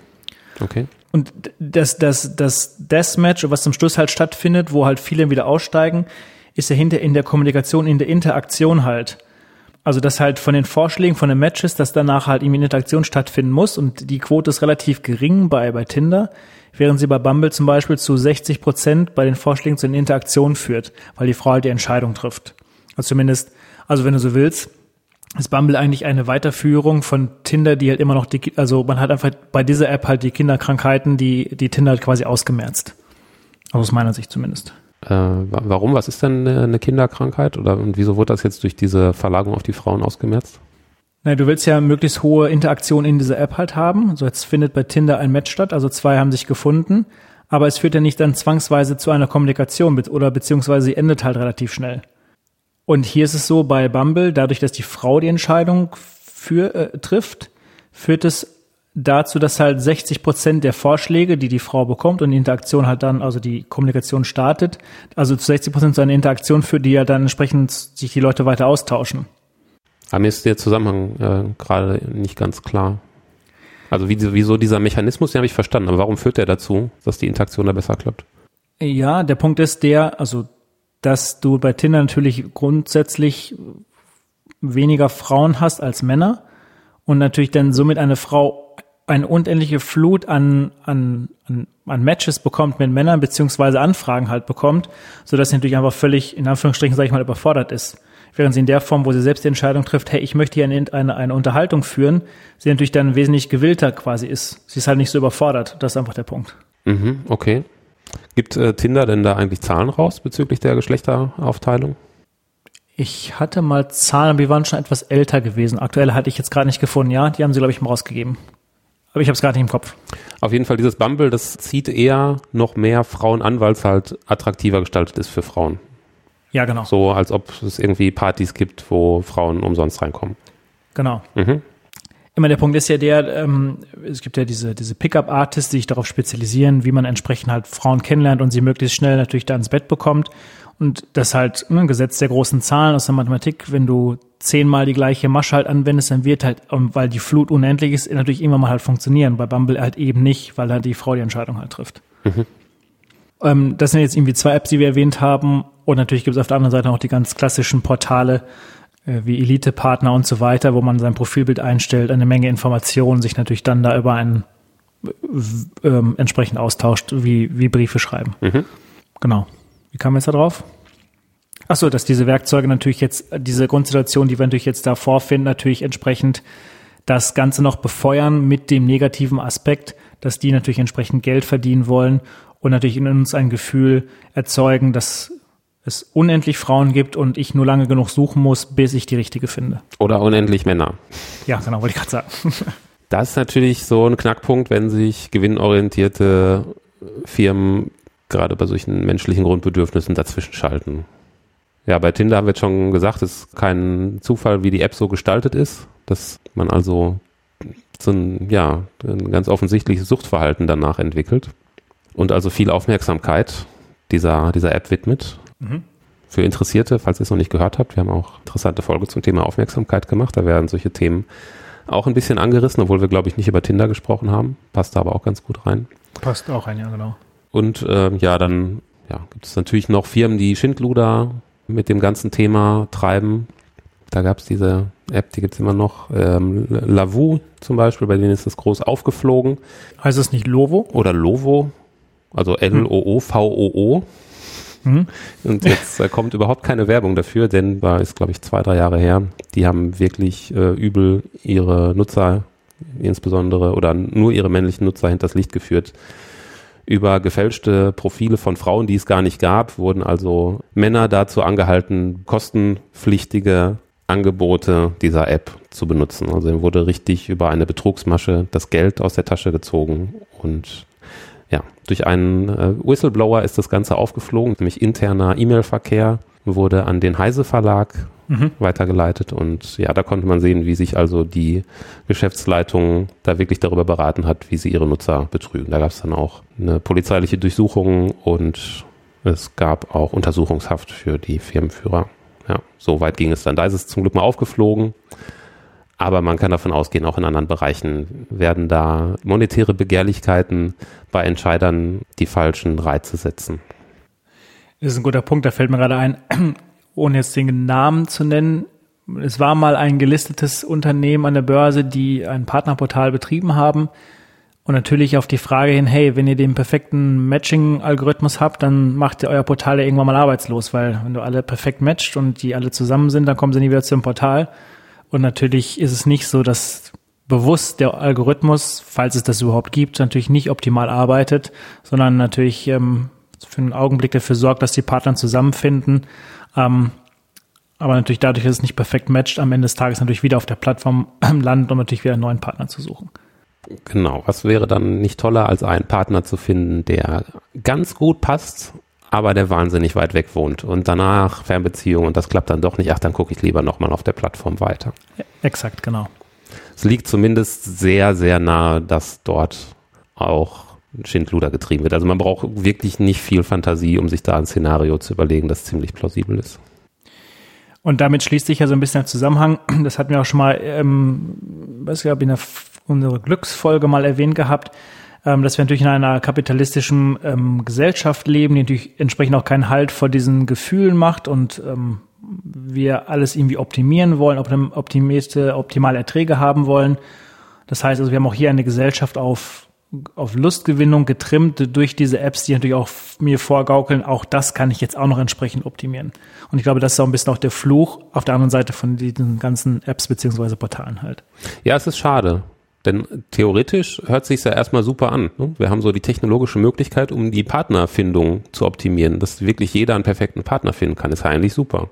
Okay. Und das, das, das Deathmatch, was zum Schluss halt stattfindet, wo halt viele wieder aussteigen, ist ja hinter in der Kommunikation, in der Interaktion halt. Also dass halt von den Vorschlägen, von den Matches, dass danach halt irgendwie Interaktion stattfinden muss und die Quote ist relativ gering bei, bei Tinder, während sie bei Bumble zum Beispiel zu 60 Prozent bei den Vorschlägen zu den Interaktionen führt, weil die Frau halt die Entscheidung trifft. Also zumindest also wenn du so willst, ist Bumble eigentlich eine Weiterführung von Tinder, die halt immer noch die, also man hat einfach bei dieser App halt die Kinderkrankheiten, die, die Tinder halt quasi ausgemerzt. Also aus meiner Sicht zumindest. Äh, warum? Was ist denn eine Kinderkrankheit? Oder und wieso wurde das jetzt durch diese Verlagerung auf die Frauen ausgemerzt? Na, du willst ja möglichst hohe Interaktion in dieser App halt haben. Also jetzt findet bei Tinder ein Match statt, also zwei haben sich gefunden, aber es führt ja nicht dann zwangsweise zu einer Kommunikation oder beziehungsweise sie endet halt relativ schnell. Und hier ist es so bei Bumble, dadurch, dass die Frau die Entscheidung für, äh, trifft, führt es dazu, dass halt 60 Prozent der Vorschläge, die die Frau bekommt und die Interaktion halt dann, also die Kommunikation startet, also zu 60 Prozent so eine Interaktion führt, die ja dann entsprechend sich die Leute weiter austauschen. Aber mir ist der Zusammenhang äh, gerade nicht ganz klar. Also wie, wieso dieser Mechanismus, den habe ich verstanden, aber warum führt der dazu, dass die Interaktion da besser klappt? Ja, der Punkt ist der, also dass du bei Tinder natürlich grundsätzlich weniger Frauen hast als Männer und natürlich dann somit eine Frau eine unendliche Flut an, an, an, an Matches bekommt mit Männern beziehungsweise Anfragen halt bekommt, so dass sie natürlich einfach völlig, in Anführungsstrichen, sage ich mal, überfordert ist. Während sie in der Form, wo sie selbst die Entscheidung trifft, hey, ich möchte hier eine, eine, eine Unterhaltung führen, sie natürlich dann wesentlich gewillter quasi ist. Sie ist halt nicht so überfordert. Das ist einfach der Punkt. Mhm, okay. Gibt äh, Tinder denn da eigentlich Zahlen raus bezüglich der Geschlechteraufteilung? Ich hatte mal Zahlen, aber die waren schon etwas älter gewesen. Aktuell hatte ich jetzt gerade nicht gefunden. Ja, die haben sie, glaube ich, mal rausgegeben. Aber ich habe es gerade nicht im Kopf. Auf jeden Fall, dieses Bumble, das zieht eher noch mehr Frauen an, weil es halt attraktiver gestaltet ist für Frauen. Ja, genau. So, als ob es irgendwie Partys gibt, wo Frauen umsonst reinkommen. Genau. Mhm. Immer der Punkt ist ja der, ähm, es gibt ja diese, diese Pickup-Artists, die sich darauf spezialisieren, wie man entsprechend halt Frauen kennenlernt und sie möglichst schnell natürlich da ins Bett bekommt. Und das halt ne, Gesetz der großen Zahlen aus der Mathematik, wenn du zehnmal die gleiche Masche halt anwendest, dann wird halt, weil die Flut unendlich ist, natürlich irgendwann mal halt funktionieren. Bei Bumble halt eben nicht, weil halt die Frau die Entscheidung halt trifft. Mhm. Ähm, das sind jetzt irgendwie zwei Apps, die wir erwähnt haben. Und natürlich gibt es auf der anderen Seite auch die ganz klassischen Portale, wie Elite-Partner und so weiter, wo man sein Profilbild einstellt, eine Menge Informationen, sich natürlich dann da über einen äh, ähm, entsprechend austauscht, wie, wie Briefe schreiben. Mhm. Genau. Wie kam jetzt da drauf? Ach so, dass diese Werkzeuge natürlich jetzt, diese Grundsituation, die wir natürlich jetzt da vorfinden, natürlich entsprechend das Ganze noch befeuern mit dem negativen Aspekt, dass die natürlich entsprechend Geld verdienen wollen und natürlich in uns ein Gefühl erzeugen, dass es unendlich Frauen gibt und ich nur lange genug suchen muss, bis ich die richtige finde. Oder unendlich Männer. Ja, genau, wollte ich gerade sagen. Das ist natürlich so ein Knackpunkt, wenn sich gewinnorientierte Firmen gerade bei solchen menschlichen Grundbedürfnissen dazwischen schalten. Ja, bei Tinder haben wir jetzt schon gesagt, es ist kein Zufall, wie die App so gestaltet ist, dass man also so ein, ja, ein ganz offensichtliches Suchtverhalten danach entwickelt und also viel Aufmerksamkeit dieser, dieser App widmet. Mhm. Für Interessierte, falls ihr es noch nicht gehört habt, wir haben auch interessante Folge zum Thema Aufmerksamkeit gemacht. Da werden solche Themen auch ein bisschen angerissen, obwohl wir, glaube ich, nicht über Tinder gesprochen haben. Passt da aber auch ganz gut rein. Passt auch rein, ja, genau. Und äh, ja, dann ja, gibt es natürlich noch Firmen, die Schindluder mit dem ganzen Thema treiben. Da gab es diese App, die gibt es immer noch. Ähm, Lavu zum Beispiel, bei denen ist das groß aufgeflogen. Heißt es nicht Lovo? Oder Lovo, also L-O-O-V-O-O. Mhm. Und jetzt äh, kommt überhaupt keine Werbung dafür, denn war ist, glaube ich, zwei, drei Jahre her. Die haben wirklich äh, übel ihre Nutzer, insbesondere oder nur ihre männlichen Nutzer hinters Licht geführt. Über gefälschte Profile von Frauen, die es gar nicht gab, wurden also Männer dazu angehalten, kostenpflichtige Angebote dieser App zu benutzen. Also wurde richtig über eine Betrugsmasche das Geld aus der Tasche gezogen und ja, durch einen äh, Whistleblower ist das Ganze aufgeflogen, nämlich interner E-Mail-Verkehr wurde an den Heise Verlag mhm. weitergeleitet und ja, da konnte man sehen, wie sich also die Geschäftsleitung da wirklich darüber beraten hat, wie sie ihre Nutzer betrügen. Da gab es dann auch eine polizeiliche Durchsuchung und es gab auch Untersuchungshaft für die Firmenführer. Ja, so weit ging es dann. Da ist es zum Glück mal aufgeflogen. Aber man kann davon ausgehen, auch in anderen Bereichen werden da monetäre Begehrlichkeiten bei Entscheidern die falschen Reize setzen. Das ist ein guter Punkt, da fällt mir gerade ein, ohne jetzt den Namen zu nennen. Es war mal ein gelistetes Unternehmen an der Börse, die ein Partnerportal betrieben haben. Und natürlich auf die Frage hin, hey, wenn ihr den perfekten Matching-Algorithmus habt, dann macht ihr euer Portal ja irgendwann mal arbeitslos, weil wenn du alle perfekt matcht und die alle zusammen sind, dann kommen sie nie wieder zum Portal. Und natürlich ist es nicht so, dass bewusst der Algorithmus, falls es das überhaupt gibt, natürlich nicht optimal arbeitet, sondern natürlich ähm, für einen Augenblick dafür sorgt, dass die Partner zusammenfinden. Ähm, aber natürlich dadurch, dass es nicht perfekt matcht, am Ende des Tages natürlich wieder auf der Plattform landen, um natürlich wieder einen neuen Partner zu suchen. Genau. Was wäre dann nicht toller, als einen Partner zu finden, der ganz gut passt, aber der wahnsinnig weit weg wohnt und danach Fernbeziehung und das klappt dann doch nicht. Ach, dann gucke ich lieber nochmal auf der Plattform weiter. Ja, exakt, genau. Es liegt zumindest sehr, sehr nahe, dass dort auch Schindluder getrieben wird. Also man braucht wirklich nicht viel Fantasie, um sich da ein Szenario zu überlegen, das ziemlich plausibel ist. Und damit schließt sich ja so ein bisschen der Zusammenhang. Das hatten wir auch schon mal, ähm, was ich glaube, in der, unserer Glücksfolge mal erwähnt gehabt, ähm, dass wir natürlich in einer kapitalistischen ähm, Gesellschaft leben, die natürlich entsprechend auch keinen Halt vor diesen Gefühlen macht und ähm, wir alles irgendwie optimieren wollen, optimierte, optimale Erträge haben wollen. Das heißt also, wir haben auch hier eine Gesellschaft auf auf Lustgewinnung getrimmt durch diese Apps, die natürlich auch mir vorgaukeln, auch das kann ich jetzt auch noch entsprechend optimieren. Und ich glaube, das ist auch ein bisschen auch der Fluch auf der anderen Seite von diesen ganzen Apps beziehungsweise Portalen halt. Ja, es ist schade. Denn theoretisch hört sich ja erstmal super an. Ne? Wir haben so die technologische Möglichkeit, um die Partnerfindung zu optimieren, dass wirklich jeder einen perfekten Partner finden kann. Ist ja eigentlich super.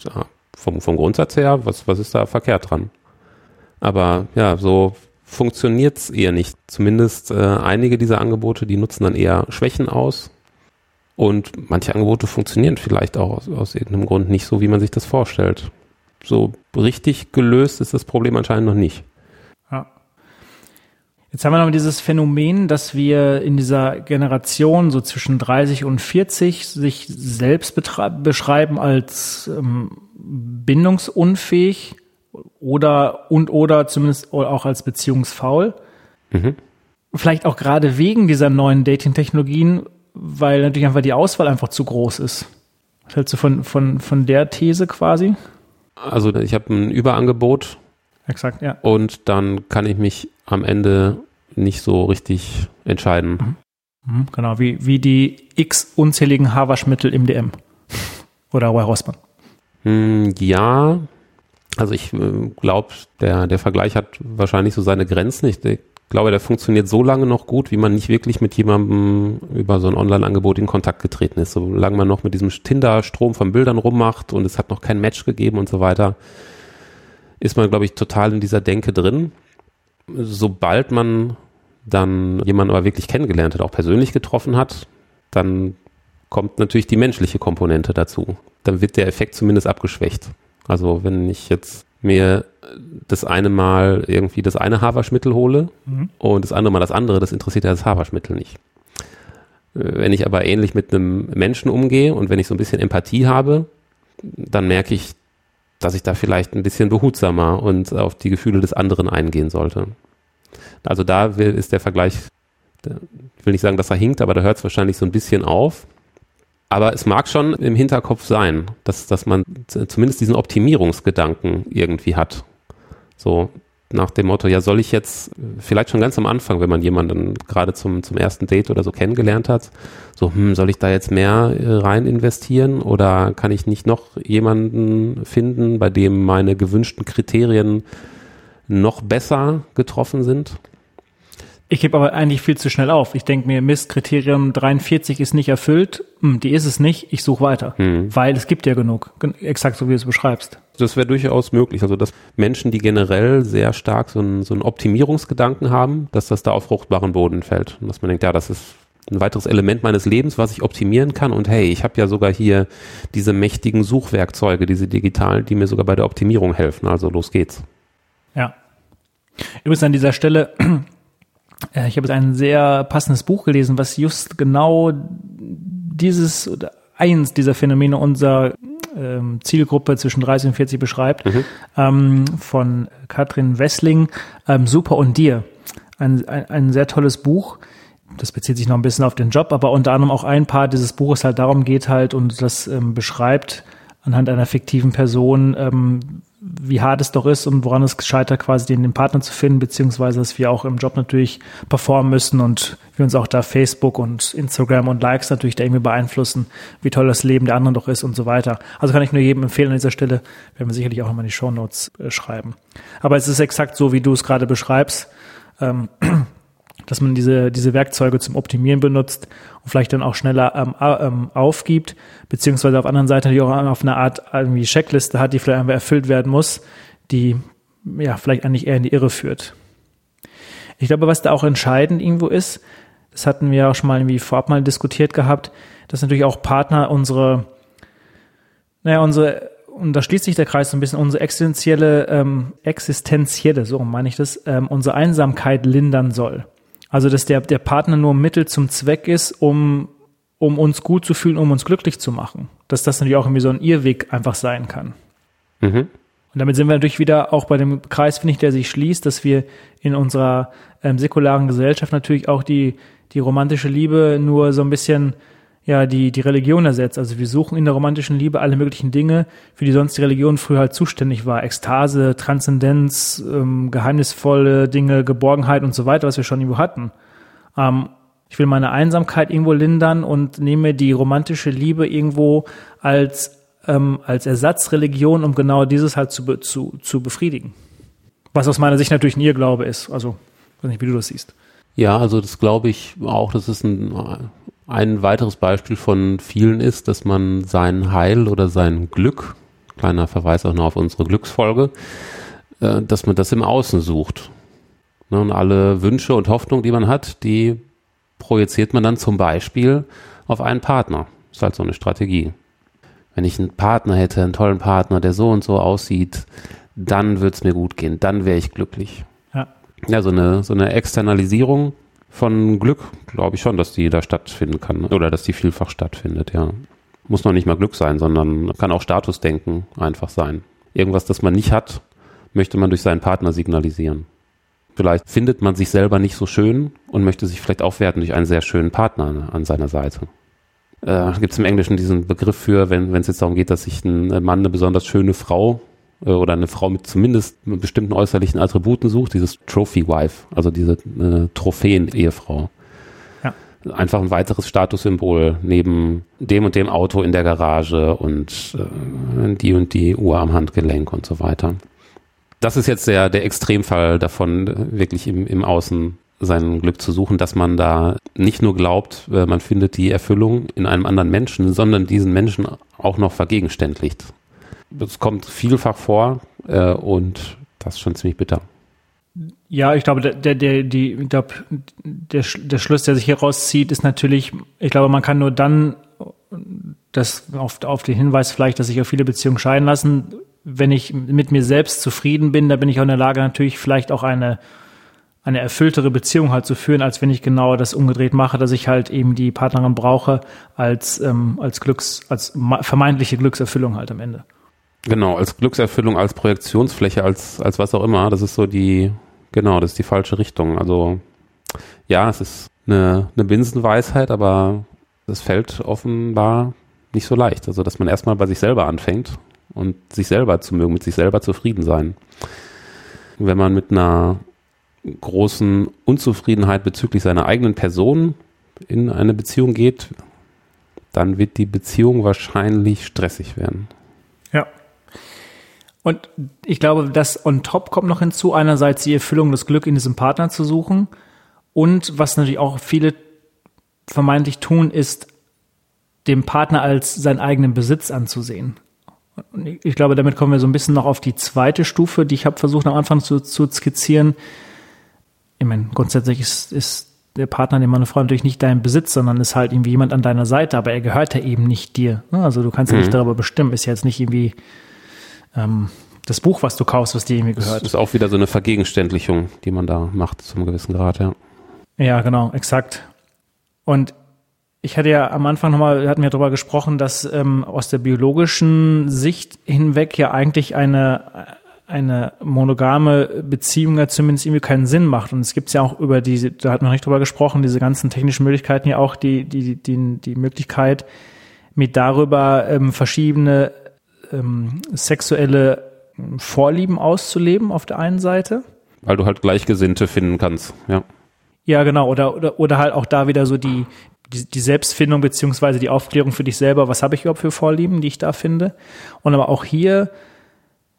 Ja, vom, vom Grundsatz her, was, was ist da verkehrt dran? Aber ja, so funktioniert es eher nicht. Zumindest äh, einige dieser Angebote, die nutzen dann eher Schwächen aus. Und manche Angebote funktionieren vielleicht auch aus, aus irgendeinem Grund nicht so, wie man sich das vorstellt. So richtig gelöst ist das Problem anscheinend noch nicht. Jetzt haben wir noch dieses Phänomen, dass wir in dieser Generation so zwischen 30 und 40 sich selbst beschreiben als ähm, bindungsunfähig oder und oder zumindest auch als beziehungsfaul. Mhm. Vielleicht auch gerade wegen dieser neuen Dating-Technologien, weil natürlich einfach die Auswahl einfach zu groß ist. Was hältst du von, von, von der These quasi? Also ich habe ein Überangebot. Exakt, ja. Und dann kann ich mich am Ende nicht so richtig entscheiden. Mhm. mhm genau, wie, wie die x unzähligen Haarwaschmittel im DM. Oder bei Rossmann. Hm, ja, also ich äh, glaube, der, der Vergleich hat wahrscheinlich so seine Grenzen. Ich Ich glaube, der funktioniert so lange noch gut, wie man nicht wirklich mit jemandem über so ein Online-Angebot in Kontakt getreten ist. Solange man noch mit diesem Tinder-Strom von Bildern rummacht und es hat noch kein Match gegeben und so weiter, ist man, glaube ich, total in dieser Denke drin. Sobald man dann jemanden aber wirklich kennengelernt hat, auch persönlich getroffen hat, dann kommt natürlich die menschliche Komponente dazu. Dann wird der Effekt zumindest abgeschwächt. Also wenn ich jetzt mir das eine Mal irgendwie das eine Haarwaschmittel hole mhm. und das andere Mal das andere, das interessiert ja das Haarwaschmittel nicht. Wenn ich aber ähnlich mit einem Menschen umgehe und wenn ich so ein bisschen Empathie habe, dann merke ich, dass ich da vielleicht ein bisschen behutsamer und auf die Gefühle des anderen eingehen sollte. Also da ist der Vergleich, ich will nicht sagen, dass er hinkt, aber da hört es wahrscheinlich so ein bisschen auf. Aber es mag schon im Hinterkopf sein, dass, dass man zumindest diesen Optimierungsgedanken irgendwie hat. So nach dem Motto, ja, soll ich jetzt vielleicht schon ganz am Anfang, wenn man jemanden gerade zum, zum ersten Date oder so kennengelernt hat, so, hm, soll ich da jetzt mehr äh, rein investieren oder kann ich nicht noch jemanden finden, bei dem meine gewünschten Kriterien noch besser getroffen sind? Ich gebe aber eigentlich viel zu schnell auf. Ich denke mir, Mist, Kriterium 43 ist nicht erfüllt, hm, die ist es nicht, ich suche weiter. Hm. Weil es gibt ja genug, exakt so wie du es beschreibst. Das wäre durchaus möglich. Also dass Menschen, die generell sehr stark so einen, so einen Optimierungsgedanken haben, dass das da auf fruchtbaren Boden fällt. Und dass man denkt, ja, das ist ein weiteres Element meines Lebens, was ich optimieren kann. Und hey, ich habe ja sogar hier diese mächtigen Suchwerkzeuge, diese digitalen, die mir sogar bei der Optimierung helfen. Also los geht's. Ja. Übrigens an dieser Stelle ich habe jetzt ein sehr passendes Buch gelesen, was just genau dieses oder eins dieser Phänomene unserer ähm, Zielgruppe zwischen 30 und 40 beschreibt, mhm. ähm, von Katrin Wessling, ähm, Super und dir. Ein, ein, ein sehr tolles Buch. Das bezieht sich noch ein bisschen auf den Job, aber unter anderem auch ein Part dieses Buches halt darum geht halt und das ähm, beschreibt anhand einer fiktiven Person, ähm, wie hart es doch ist und woran es scheitert, quasi den, den Partner zu finden, beziehungsweise dass wir auch im Job natürlich performen müssen und wir uns auch da Facebook und Instagram und Likes natürlich da irgendwie beeinflussen, wie toll das Leben der anderen doch ist und so weiter. Also kann ich nur jedem empfehlen an dieser Stelle, werden wir sicherlich auch nochmal in die Show Notes äh, schreiben. Aber es ist exakt so, wie du es gerade beschreibst. Ähm, dass man diese, diese Werkzeuge zum Optimieren benutzt und vielleicht dann auch schneller ähm, ähm, aufgibt, beziehungsweise auf der anderen Seite natürlich auch auf eine Art irgendwie Checkliste hat, die vielleicht einfach erfüllt werden muss, die ja vielleicht eigentlich eher in die Irre führt. Ich glaube, was da auch entscheidend irgendwo ist, das hatten wir auch schon mal irgendwie vorab mal diskutiert gehabt, dass natürlich auch Partner unsere, naja, unsere und da schließt sich der Kreis so ein bisschen, unsere existenzielle, ähm, existenzielle, so meine ich das, ähm, unsere Einsamkeit lindern soll. Also, dass der, der Partner nur Mittel zum Zweck ist, um, um uns gut zu fühlen, um uns glücklich zu machen. Dass das natürlich auch irgendwie so ein Irrweg einfach sein kann. Mhm. Und damit sind wir natürlich wieder auch bei dem Kreis, finde ich, der sich schließt, dass wir in unserer ähm, säkularen Gesellschaft natürlich auch die, die romantische Liebe nur so ein bisschen ja die, die Religion ersetzt. Also wir suchen in der romantischen Liebe alle möglichen Dinge, für die sonst die Religion früher halt zuständig war. Ekstase, Transzendenz, ähm, geheimnisvolle Dinge, Geborgenheit und so weiter, was wir schon irgendwo hatten. Ähm, ich will meine Einsamkeit irgendwo lindern und nehme die romantische Liebe irgendwo als, ähm, als Ersatzreligion, um genau dieses halt zu, zu, zu befriedigen. Was aus meiner Sicht natürlich ein Irrglaube ist. Also, weiß nicht, wie du das siehst. Ja, also das glaube ich auch, das ist ein ein weiteres Beispiel von vielen ist, dass man sein Heil oder sein Glück, kleiner Verweis auch noch auf unsere Glücksfolge, äh, dass man das im Außen sucht. Ne, und alle Wünsche und Hoffnungen, die man hat, die projiziert man dann zum Beispiel auf einen Partner. Das ist halt so eine Strategie. Wenn ich einen Partner hätte, einen tollen Partner, der so und so aussieht, dann würde es mir gut gehen, dann wäre ich glücklich. Ja. ja, so eine, so eine Externalisierung von Glück glaube ich schon, dass die da stattfinden kann oder dass die vielfach stattfindet, ja. Muss noch nicht mal Glück sein, sondern kann auch Statusdenken einfach sein. Irgendwas, das man nicht hat, möchte man durch seinen Partner signalisieren. Vielleicht findet man sich selber nicht so schön und möchte sich vielleicht aufwerten durch einen sehr schönen Partner an seiner Seite. Äh, Gibt es im Englischen diesen Begriff für, wenn es jetzt darum geht, dass sich ein Mann eine besonders schöne Frau oder eine Frau mit zumindest mit bestimmten äußerlichen Attributen sucht, dieses Trophy Wife, also diese äh, Trophäen-Ehefrau. Ja. Einfach ein weiteres Statussymbol neben dem und dem Auto in der Garage und äh, die und die Uhr am Handgelenk und so weiter. das ist jetzt der, der Extremfall davon, wirklich im, im Außen sein Glück zu suchen, dass man da nicht nur glaubt, äh, man findet die Erfüllung in einem anderen Menschen, sondern diesen Menschen auch noch vergegenständlicht. Das kommt vielfach vor äh, und das ist schon ziemlich bitter. Ja, ich glaube, der, der, die, ich glaube, der, der Schluss, der sich hier rauszieht, ist natürlich, ich glaube, man kann nur dann das auf, auf den Hinweis vielleicht, dass sich auch viele Beziehungen scheiden lassen, wenn ich mit mir selbst zufrieden bin, da bin ich auch in der Lage, natürlich vielleicht auch eine, eine erfülltere Beziehung halt zu führen, als wenn ich genau das umgedreht mache, dass ich halt eben die Partnerin brauche als, ähm, als Glücks, als vermeintliche Glückserfüllung halt am Ende. Genau, als Glückserfüllung, als Projektionsfläche, als, als was auch immer. Das ist so die, genau, das ist die falsche Richtung. Also, ja, es ist eine, eine Binsenweisheit, aber es fällt offenbar nicht so leicht. Also, dass man erstmal bei sich selber anfängt und sich selber zu mögen, mit sich selber zufrieden sein. Wenn man mit einer großen Unzufriedenheit bezüglich seiner eigenen Person in eine Beziehung geht, dann wird die Beziehung wahrscheinlich stressig werden. Ja. Und ich glaube, das on top kommt noch hinzu, einerseits die Erfüllung, das Glück in diesem Partner zu suchen und was natürlich auch viele vermeintlich tun, ist, dem Partner als seinen eigenen Besitz anzusehen. Und ich glaube, damit kommen wir so ein bisschen noch auf die zweite Stufe, die ich habe versucht am Anfang zu, zu skizzieren. Ich meine, grundsätzlich ist, ist der Partner, den meine Frau natürlich nicht dein Besitz, sondern ist halt irgendwie jemand an deiner Seite, aber er gehört ja eben nicht dir. Also du kannst ja nicht mhm. darüber bestimmen, ist ja jetzt nicht irgendwie ähm, das Buch, was du kaufst, was dir irgendwie gehört. Das ist auch wieder so eine Vergegenständlichung, die man da macht zum gewissen Grad, ja. Ja, genau, exakt. Und ich hatte ja am Anfang nochmal, hatten wir darüber gesprochen, dass ähm, aus der biologischen Sicht hinweg ja eigentlich eine, eine monogame Beziehung ja zumindest irgendwie keinen Sinn macht. Und es gibt ja auch über diese, da hat man nicht drüber gesprochen, diese ganzen technischen Möglichkeiten ja auch die, die, die, die Möglichkeit, mit darüber ähm, verschiedene ähm, sexuelle Vorlieben auszuleben auf der einen Seite. Weil du halt Gleichgesinnte finden kannst, ja. Ja, genau. Oder, oder, oder halt auch da wieder so die, die, die Selbstfindung beziehungsweise die Aufklärung für dich selber, was habe ich überhaupt für Vorlieben, die ich da finde. Und aber auch hier,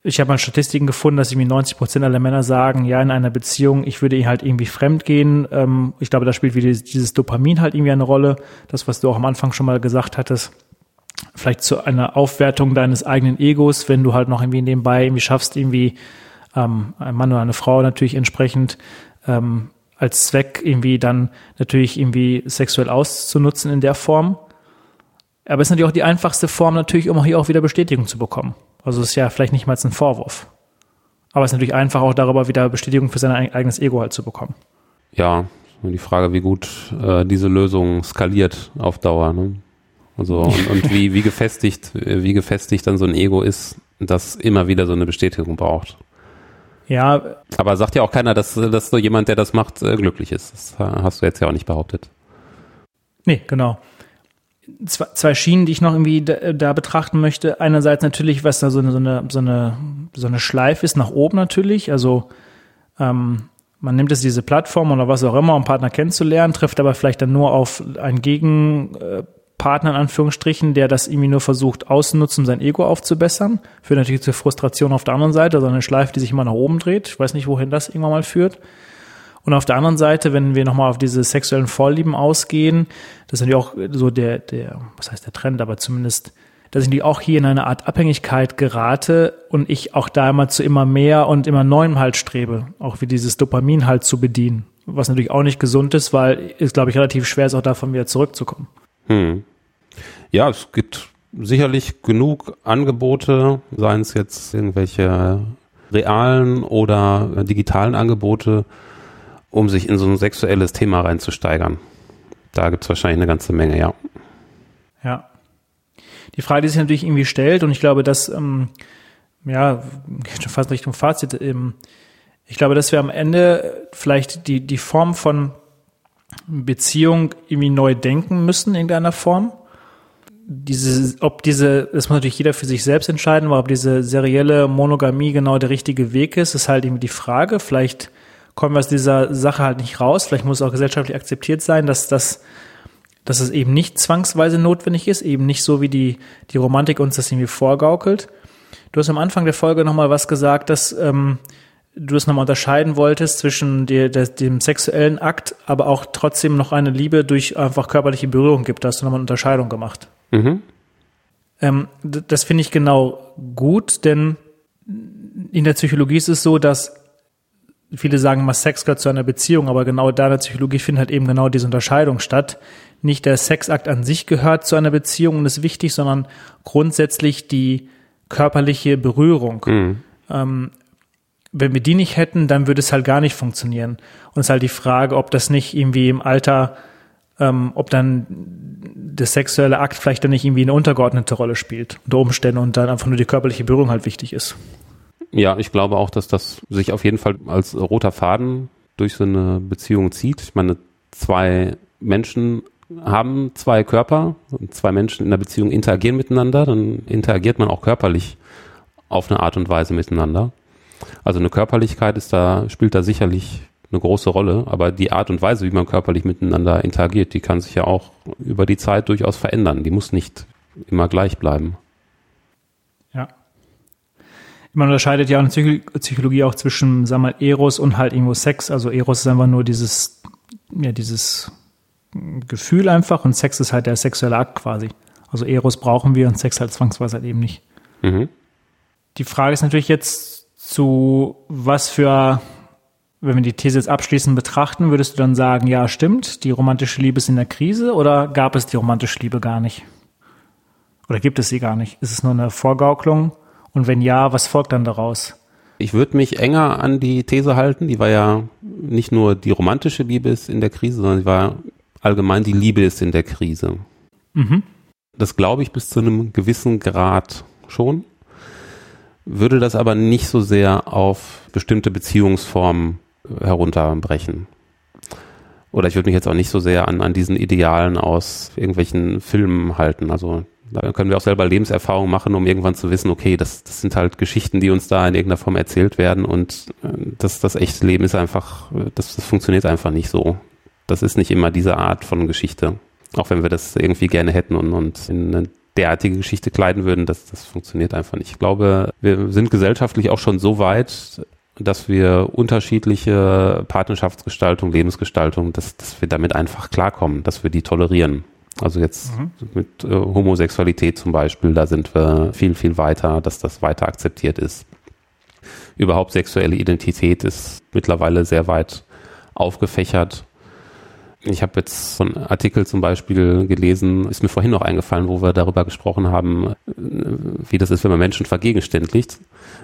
ich habe mal Statistiken gefunden, dass irgendwie 90 Prozent aller Männer sagen, ja, in einer Beziehung, ich würde halt irgendwie fremd gehen. Ähm, ich glaube, da spielt wieder dieses Dopamin halt irgendwie eine Rolle. Das, was du auch am Anfang schon mal gesagt hattest. Vielleicht zu einer Aufwertung deines eigenen Egos, wenn du halt noch irgendwie nebenbei irgendwie schaffst, irgendwie ähm, ein Mann oder eine Frau natürlich entsprechend ähm, als Zweck irgendwie dann natürlich irgendwie sexuell auszunutzen in der Form. Aber es ist natürlich auch die einfachste Form natürlich, um auch hier auch wieder Bestätigung zu bekommen. Also es ist ja vielleicht nicht mal ein Vorwurf. Aber es ist natürlich einfach auch darüber wieder Bestätigung für sein eigenes Ego halt zu bekommen. Ja, die Frage, wie gut äh, diese Lösung skaliert auf Dauer. Ne? Also und, und wie, wie gefestigt, wie gefestigt dann so ein Ego ist, das immer wieder so eine Bestätigung braucht. Ja. Aber sagt ja auch keiner, dass, dass so jemand, der das macht, äh, glücklich ist. Das hast du jetzt ja auch nicht behauptet. Nee, genau. Zwei, zwei Schienen, die ich noch irgendwie da, da, betrachten möchte. Einerseits natürlich, was da so eine, so eine, so eine, so eine Schleife ist, nach oben natürlich. Also ähm, man nimmt es diese Plattform oder was auch immer, um Partner kennenzulernen, trifft aber vielleicht dann nur auf einen Gegen, äh, Partner in Anführungsstrichen, der das irgendwie nur versucht auszunutzen, sein Ego aufzubessern. Führt natürlich zur Frustration auf der anderen Seite, also eine Schleife, die sich immer nach oben dreht. Ich weiß nicht, wohin das irgendwann mal führt. Und auf der anderen Seite, wenn wir nochmal auf diese sexuellen Vorlieben ausgehen, das ist natürlich auch so der, der, was heißt der Trend, aber zumindest, dass ich auch hier in eine Art Abhängigkeit gerate und ich auch da immer zu immer mehr und immer neuem halt strebe, auch wie dieses Dopamin halt zu bedienen. Was natürlich auch nicht gesund ist, weil es, glaube ich, relativ schwer ist, auch davon wieder zurückzukommen. Hm. Ja, es gibt sicherlich genug Angebote, seien es jetzt irgendwelche realen oder digitalen Angebote, um sich in so ein sexuelles Thema reinzusteigern. Da gibt es wahrscheinlich eine ganze Menge, ja. Ja. Die Frage, die sich natürlich irgendwie stellt, und ich glaube, dass, ähm, ja, geht schon fast Richtung Fazit, ähm, ich glaube, dass wir am Ende vielleicht die, die Form von Beziehung irgendwie neu denken müssen in irgendeiner Form. Diese, ob diese, das muss natürlich jeder für sich selbst entscheiden, aber ob diese serielle Monogamie genau der richtige Weg ist, ist halt irgendwie die Frage. Vielleicht kommen wir aus dieser Sache halt nicht raus. Vielleicht muss es auch gesellschaftlich akzeptiert sein, dass das, dass es eben nicht zwangsweise notwendig ist, eben nicht so wie die, die Romantik uns das irgendwie vorgaukelt. Du hast am Anfang der Folge nochmal was gesagt, dass ähm, du das nochmal unterscheiden wolltest zwischen dir, der, dem sexuellen Akt, aber auch trotzdem noch eine Liebe durch einfach körperliche Berührung gibt. Da hast du nochmal eine Unterscheidung gemacht. Mhm. Ähm, das finde ich genau gut, denn in der Psychologie ist es so, dass viele sagen immer, Sex gehört zu einer Beziehung, aber genau da in der Psychologie findet halt eben genau diese Unterscheidung statt. Nicht der Sexakt an sich gehört zu einer Beziehung und ist wichtig, sondern grundsätzlich die körperliche Berührung. Mhm. Ähm, wenn wir die nicht hätten, dann würde es halt gar nicht funktionieren. Und es ist halt die Frage, ob das nicht irgendwie im Alter, ähm, ob dann der sexuelle Akt vielleicht dann nicht irgendwie eine untergeordnete Rolle spielt unter Umständen und dann einfach nur die körperliche Berührung halt wichtig ist. Ja, ich glaube auch, dass das sich auf jeden Fall als roter Faden durch so eine Beziehung zieht. Ich meine, zwei Menschen haben zwei Körper und zwei Menschen in der Beziehung interagieren miteinander, dann interagiert man auch körperlich auf eine Art und Weise miteinander. Also eine Körperlichkeit ist da, spielt da sicherlich eine große Rolle, aber die Art und Weise, wie man körperlich miteinander interagiert, die kann sich ja auch über die Zeit durchaus verändern. Die muss nicht immer gleich bleiben. Ja. Man unterscheidet ja in der Psychologie auch zwischen, sagen wir mal, Eros und halt irgendwo Sex. Also Eros ist einfach nur dieses, ja, dieses Gefühl einfach und Sex ist halt der sexuelle Akt quasi. Also Eros brauchen wir und Sex halt zwangsweise halt eben nicht. Mhm. Die Frage ist natürlich jetzt zu was für, wenn wir die These jetzt abschließend betrachten, würdest du dann sagen, ja, stimmt, die romantische Liebe ist in der Krise oder gab es die romantische Liebe gar nicht? Oder gibt es sie gar nicht? Ist es nur eine Vorgaukelung? Und wenn ja, was folgt dann daraus? Ich würde mich enger an die These halten, die war ja nicht nur die romantische Liebe ist in der Krise, sondern sie war allgemein die Liebe ist in der Krise. Mhm. Das glaube ich bis zu einem gewissen Grad schon, würde das aber nicht so sehr auf bestimmte Beziehungsformen herunterbrechen. Oder ich würde mich jetzt auch nicht so sehr an, an diesen Idealen aus irgendwelchen Filmen halten. Also da können wir auch selber Lebenserfahrung machen, um irgendwann zu wissen, okay, das, das sind halt Geschichten, die uns da in irgendeiner Form erzählt werden und äh, das, das echte Leben ist einfach, das, das funktioniert einfach nicht so. Das ist nicht immer diese Art von Geschichte. Auch wenn wir das irgendwie gerne hätten und, und in eine derartige Geschichte kleiden würden, das, das funktioniert einfach nicht. Ich glaube, wir sind gesellschaftlich auch schon so weit, dass wir unterschiedliche Partnerschaftsgestaltung, Lebensgestaltung, dass, dass wir damit einfach klarkommen, dass wir die tolerieren. Also jetzt mhm. mit äh, Homosexualität zum Beispiel, da sind wir viel, viel weiter, dass das weiter akzeptiert ist. Überhaupt sexuelle Identität ist mittlerweile sehr weit aufgefächert. Ich habe jetzt so einen Artikel zum Beispiel gelesen, ist mir vorhin noch eingefallen, wo wir darüber gesprochen haben, wie das ist, wenn man Menschen vergegenständlicht.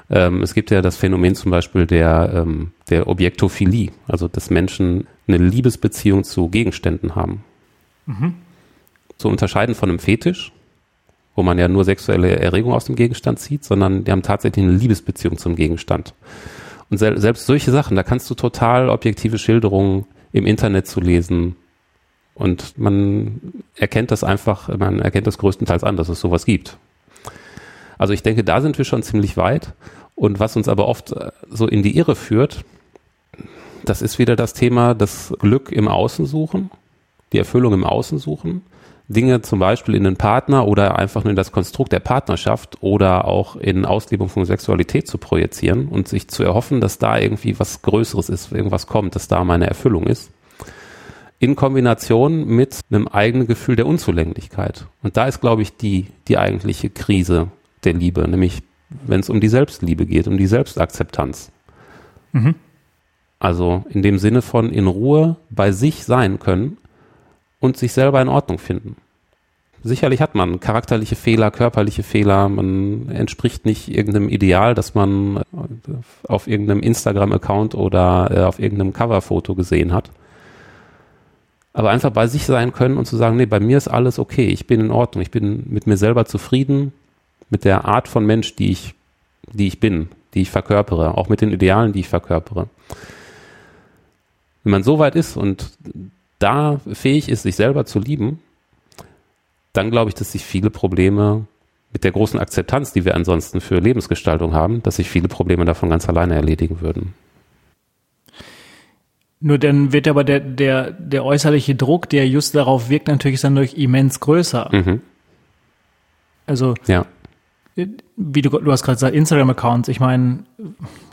Ähm, es gibt ja das Phänomen zum Beispiel der, ähm, der Objektophilie, also dass Menschen eine Liebesbeziehung zu Gegenständen haben. Mhm. Zu unterscheiden von einem Fetisch, wo man ja nur sexuelle Erregung aus dem Gegenstand zieht, sondern die haben tatsächlich eine Liebesbeziehung zum Gegenstand. Und sel selbst solche Sachen, da kannst du total objektive Schilderungen im Internet zu lesen. Und man erkennt das einfach, man erkennt das größtenteils an, dass es sowas gibt. Also ich denke, da sind wir schon ziemlich weit. Und was uns aber oft äh, so in die Irre führt, das ist wieder das Thema, das Glück im Außen suchen, die Erfüllung im Außen suchen. Dinge zum Beispiel in den Partner oder einfach nur in das Konstrukt der Partnerschaft oder auch in Auslebung von Sexualität zu projizieren und sich zu erhoffen, dass da irgendwie was Größeres ist, irgendwas kommt, dass da meine Erfüllung ist. In Kombination mit einem eigenen Gefühl der Unzulänglichkeit. Und da ist, glaube ich, die, die eigentliche Krise der Liebe, nämlich wenn es um die Selbstliebe geht, um die Selbstakzeptanz. Mhm. Also in dem Sinne von in Ruhe bei sich sein können und sich selber in Ordnung finden. Sicherlich hat man charakterliche Fehler, körperliche Fehler, man entspricht nicht irgendeinem Ideal, das man auf irgendeinem Instagram-Account oder äh, auf irgendeinem Coverfoto gesehen hat. Aber einfach bei sich sein können und zu sagen, nee, bei mir ist alles okay, ich bin in Ordnung, ich bin mit mir selber zufrieden, mit der Art von Mensch, die ich, die ich bin, die ich verkörpere, auch mit den Idealen, die ich verkörpere. Wenn man so weit ist und da fähig ist, sich selber zu lieben, dann glaube ich, dass sich viele Probleme mit der großen Akzeptanz, die wir ansonsten für Lebensgestaltung haben, dass sich viele Probleme davon ganz alleine erledigen würden. Nur dann wird aber der, der, der äußerliche Druck, der just darauf wirkt, natürlich dann durch immens größer. Mhm. Also, ja. Wie du, du hast gerade gesagt, Instagram-Accounts. Ich meine,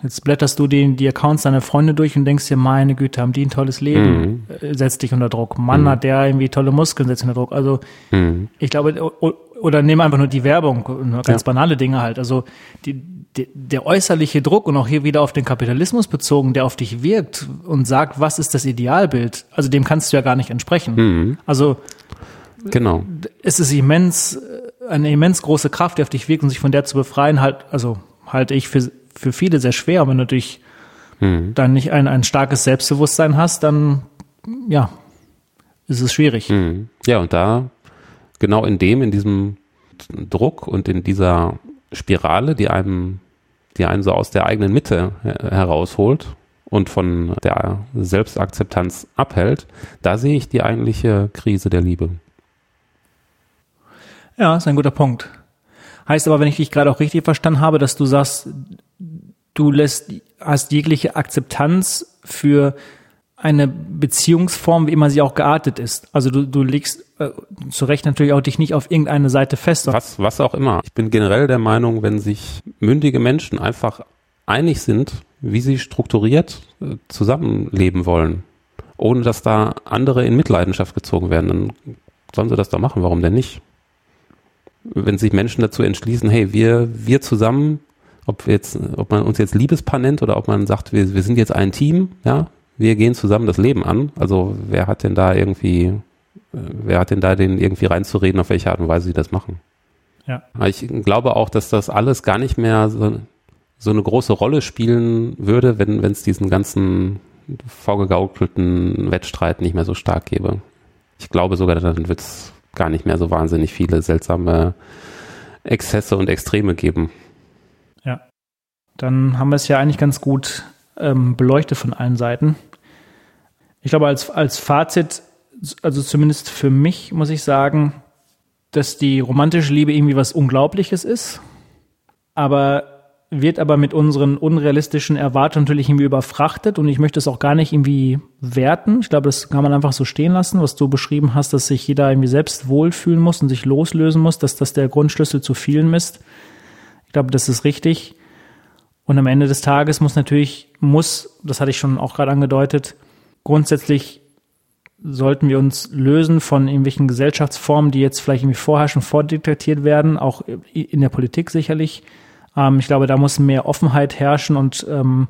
jetzt blätterst du die, die Accounts deiner Freunde durch und denkst dir, meine Güte, haben die ein tolles Leben, mhm. Äh, setz dich unter Druck. Mann, mhm. hat der irgendwie tolle Muskeln, setzt unter Druck. Also mhm. ich glaube, oder nehmen einfach nur die Werbung, nur ganz ja. banale Dinge halt. Also die, die, der äußerliche Druck und auch hier wieder auf den Kapitalismus bezogen, der auf dich wirkt und sagt, was ist das Idealbild, also dem kannst du ja gar nicht entsprechen. Mhm. Also genau. es ist immens eine immens große Kraft, die auf dich wirkt und sich von der zu befreien, halt, also halte ich für, für viele sehr schwer. Und wenn du dich mhm. dann nicht ein, ein starkes Selbstbewusstsein hast, dann ja, ist es schwierig. Mhm. Ja, und da, genau in dem, in diesem Druck und in dieser Spirale, die einem, die einen so aus der eigenen Mitte herausholt und von der Selbstakzeptanz abhält, da sehe ich die eigentliche Krise der Liebe. Ja, ist ein guter Punkt. Heißt aber, wenn ich dich gerade auch richtig verstanden habe, dass du sagst, du lässt, hast jegliche Akzeptanz für eine Beziehungsform, wie immer sie auch geartet ist. Also du, du legst äh, zu Recht natürlich auch dich nicht auf irgendeine Seite fest. Was, was auch immer. Ich bin generell der Meinung, wenn sich mündige Menschen einfach einig sind, wie sie strukturiert äh, zusammenleben wollen, ohne dass da andere in Mitleidenschaft gezogen werden, dann sollen sie das doch machen. Warum denn nicht? Wenn sich Menschen dazu entschließen, hey, wir, wir zusammen, ob jetzt, ob man uns jetzt Liebespaar nennt oder ob man sagt, wir, wir sind jetzt ein Team, ja, wir gehen zusammen das Leben an. Also wer hat denn da irgendwie, wer hat denn da den irgendwie reinzureden, auf welche Art und Weise sie das machen? Ja. Ich glaube auch, dass das alles gar nicht mehr so, so eine große Rolle spielen würde, wenn es diesen ganzen vorgegaukelten Wettstreit nicht mehr so stark gäbe. Ich glaube sogar, dann wird es gar nicht mehr so wahnsinnig viele seltsame Exzesse und Extreme geben. Ja. Dann haben wir es ja eigentlich ganz gut ähm, beleuchtet von allen Seiten. Ich glaube, als, als Fazit, also zumindest für mich, muss ich sagen, dass die romantische Liebe irgendwie was Unglaubliches ist. Aber wird aber mit unseren unrealistischen Erwartungen natürlich irgendwie überfrachtet und ich möchte es auch gar nicht irgendwie werten. Ich glaube, das kann man einfach so stehen lassen, was du beschrieben hast, dass sich jeder irgendwie selbst wohlfühlen muss und sich loslösen muss, dass das der Grundschlüssel zu vielen ist. Ich glaube, das ist richtig. Und am Ende des Tages muss natürlich, muss, das hatte ich schon auch gerade angedeutet, grundsätzlich sollten wir uns lösen von irgendwelchen Gesellschaftsformen, die jetzt vielleicht irgendwie vorherrschen, vordiktiert werden, auch in der Politik sicherlich ähm, ich glaube, da muss mehr Offenheit herrschen und ähm,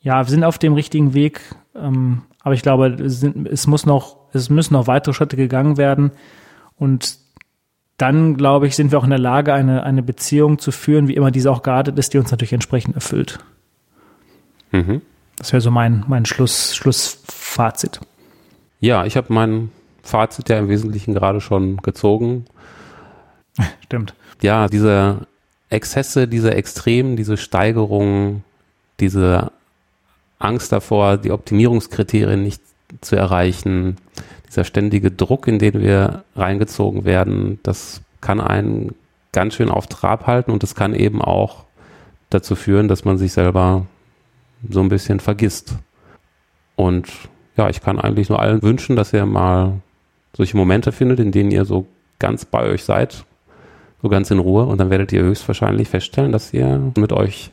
ja, wir sind auf dem richtigen Weg. Ähm, aber ich glaube, es, sind, es muss noch, es müssen noch weitere Schritte gegangen werden. Und dann, glaube ich, sind wir auch in der Lage, eine, eine Beziehung zu führen, wie immer diese auch geartet ist, die uns natürlich entsprechend erfüllt. Mhm. Das wäre so mein, mein Schluss, Schlussfazit. Ja, ich habe mein Fazit ja im Wesentlichen gerade schon gezogen. Stimmt. Ja, diese Exzesse, diese Extremen, diese Steigerungen, diese Angst davor, die Optimierungskriterien nicht zu erreichen, dieser ständige Druck, in den wir reingezogen werden, das kann einen ganz schön auf Trab halten und es kann eben auch dazu führen, dass man sich selber so ein bisschen vergisst. Und ja, ich kann eigentlich nur allen wünschen, dass ihr mal solche Momente findet, in denen ihr so ganz bei euch seid so ganz in Ruhe und dann werdet ihr höchstwahrscheinlich feststellen, dass ihr mit euch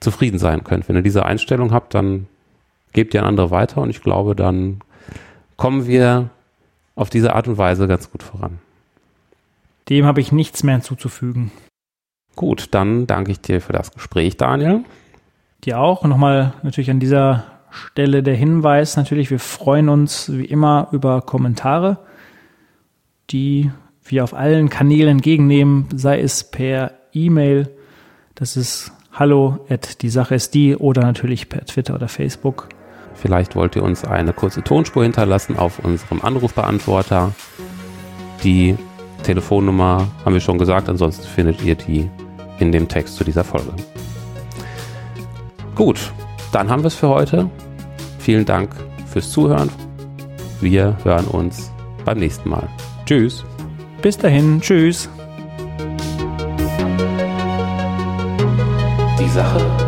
zufrieden sein könnt. Wenn ihr diese Einstellung habt, dann gebt ihr an andere weiter und ich glaube, dann kommen wir auf diese Art und Weise ganz gut voran. Dem habe ich nichts mehr hinzuzufügen. Gut, dann danke ich dir für das Gespräch, Daniel. Dir auch. Und nochmal natürlich an dieser Stelle der Hinweis, natürlich, wir freuen uns wie immer über Kommentare, die wir auf allen Kanälen entgegennehmen, sei es per E-Mail, das ist hallo at die Sache ist die oder natürlich per Twitter oder Facebook. Vielleicht wollt ihr uns eine kurze Tonspur hinterlassen auf unserem Anrufbeantworter. Die Telefonnummer haben wir schon gesagt, ansonsten findet ihr die in dem Text zu dieser Folge. Gut, dann haben wir es für heute. Vielen Dank fürs Zuhören. Wir hören uns beim nächsten Mal. Tschüss. Bis dahin, tschüss. Die Sache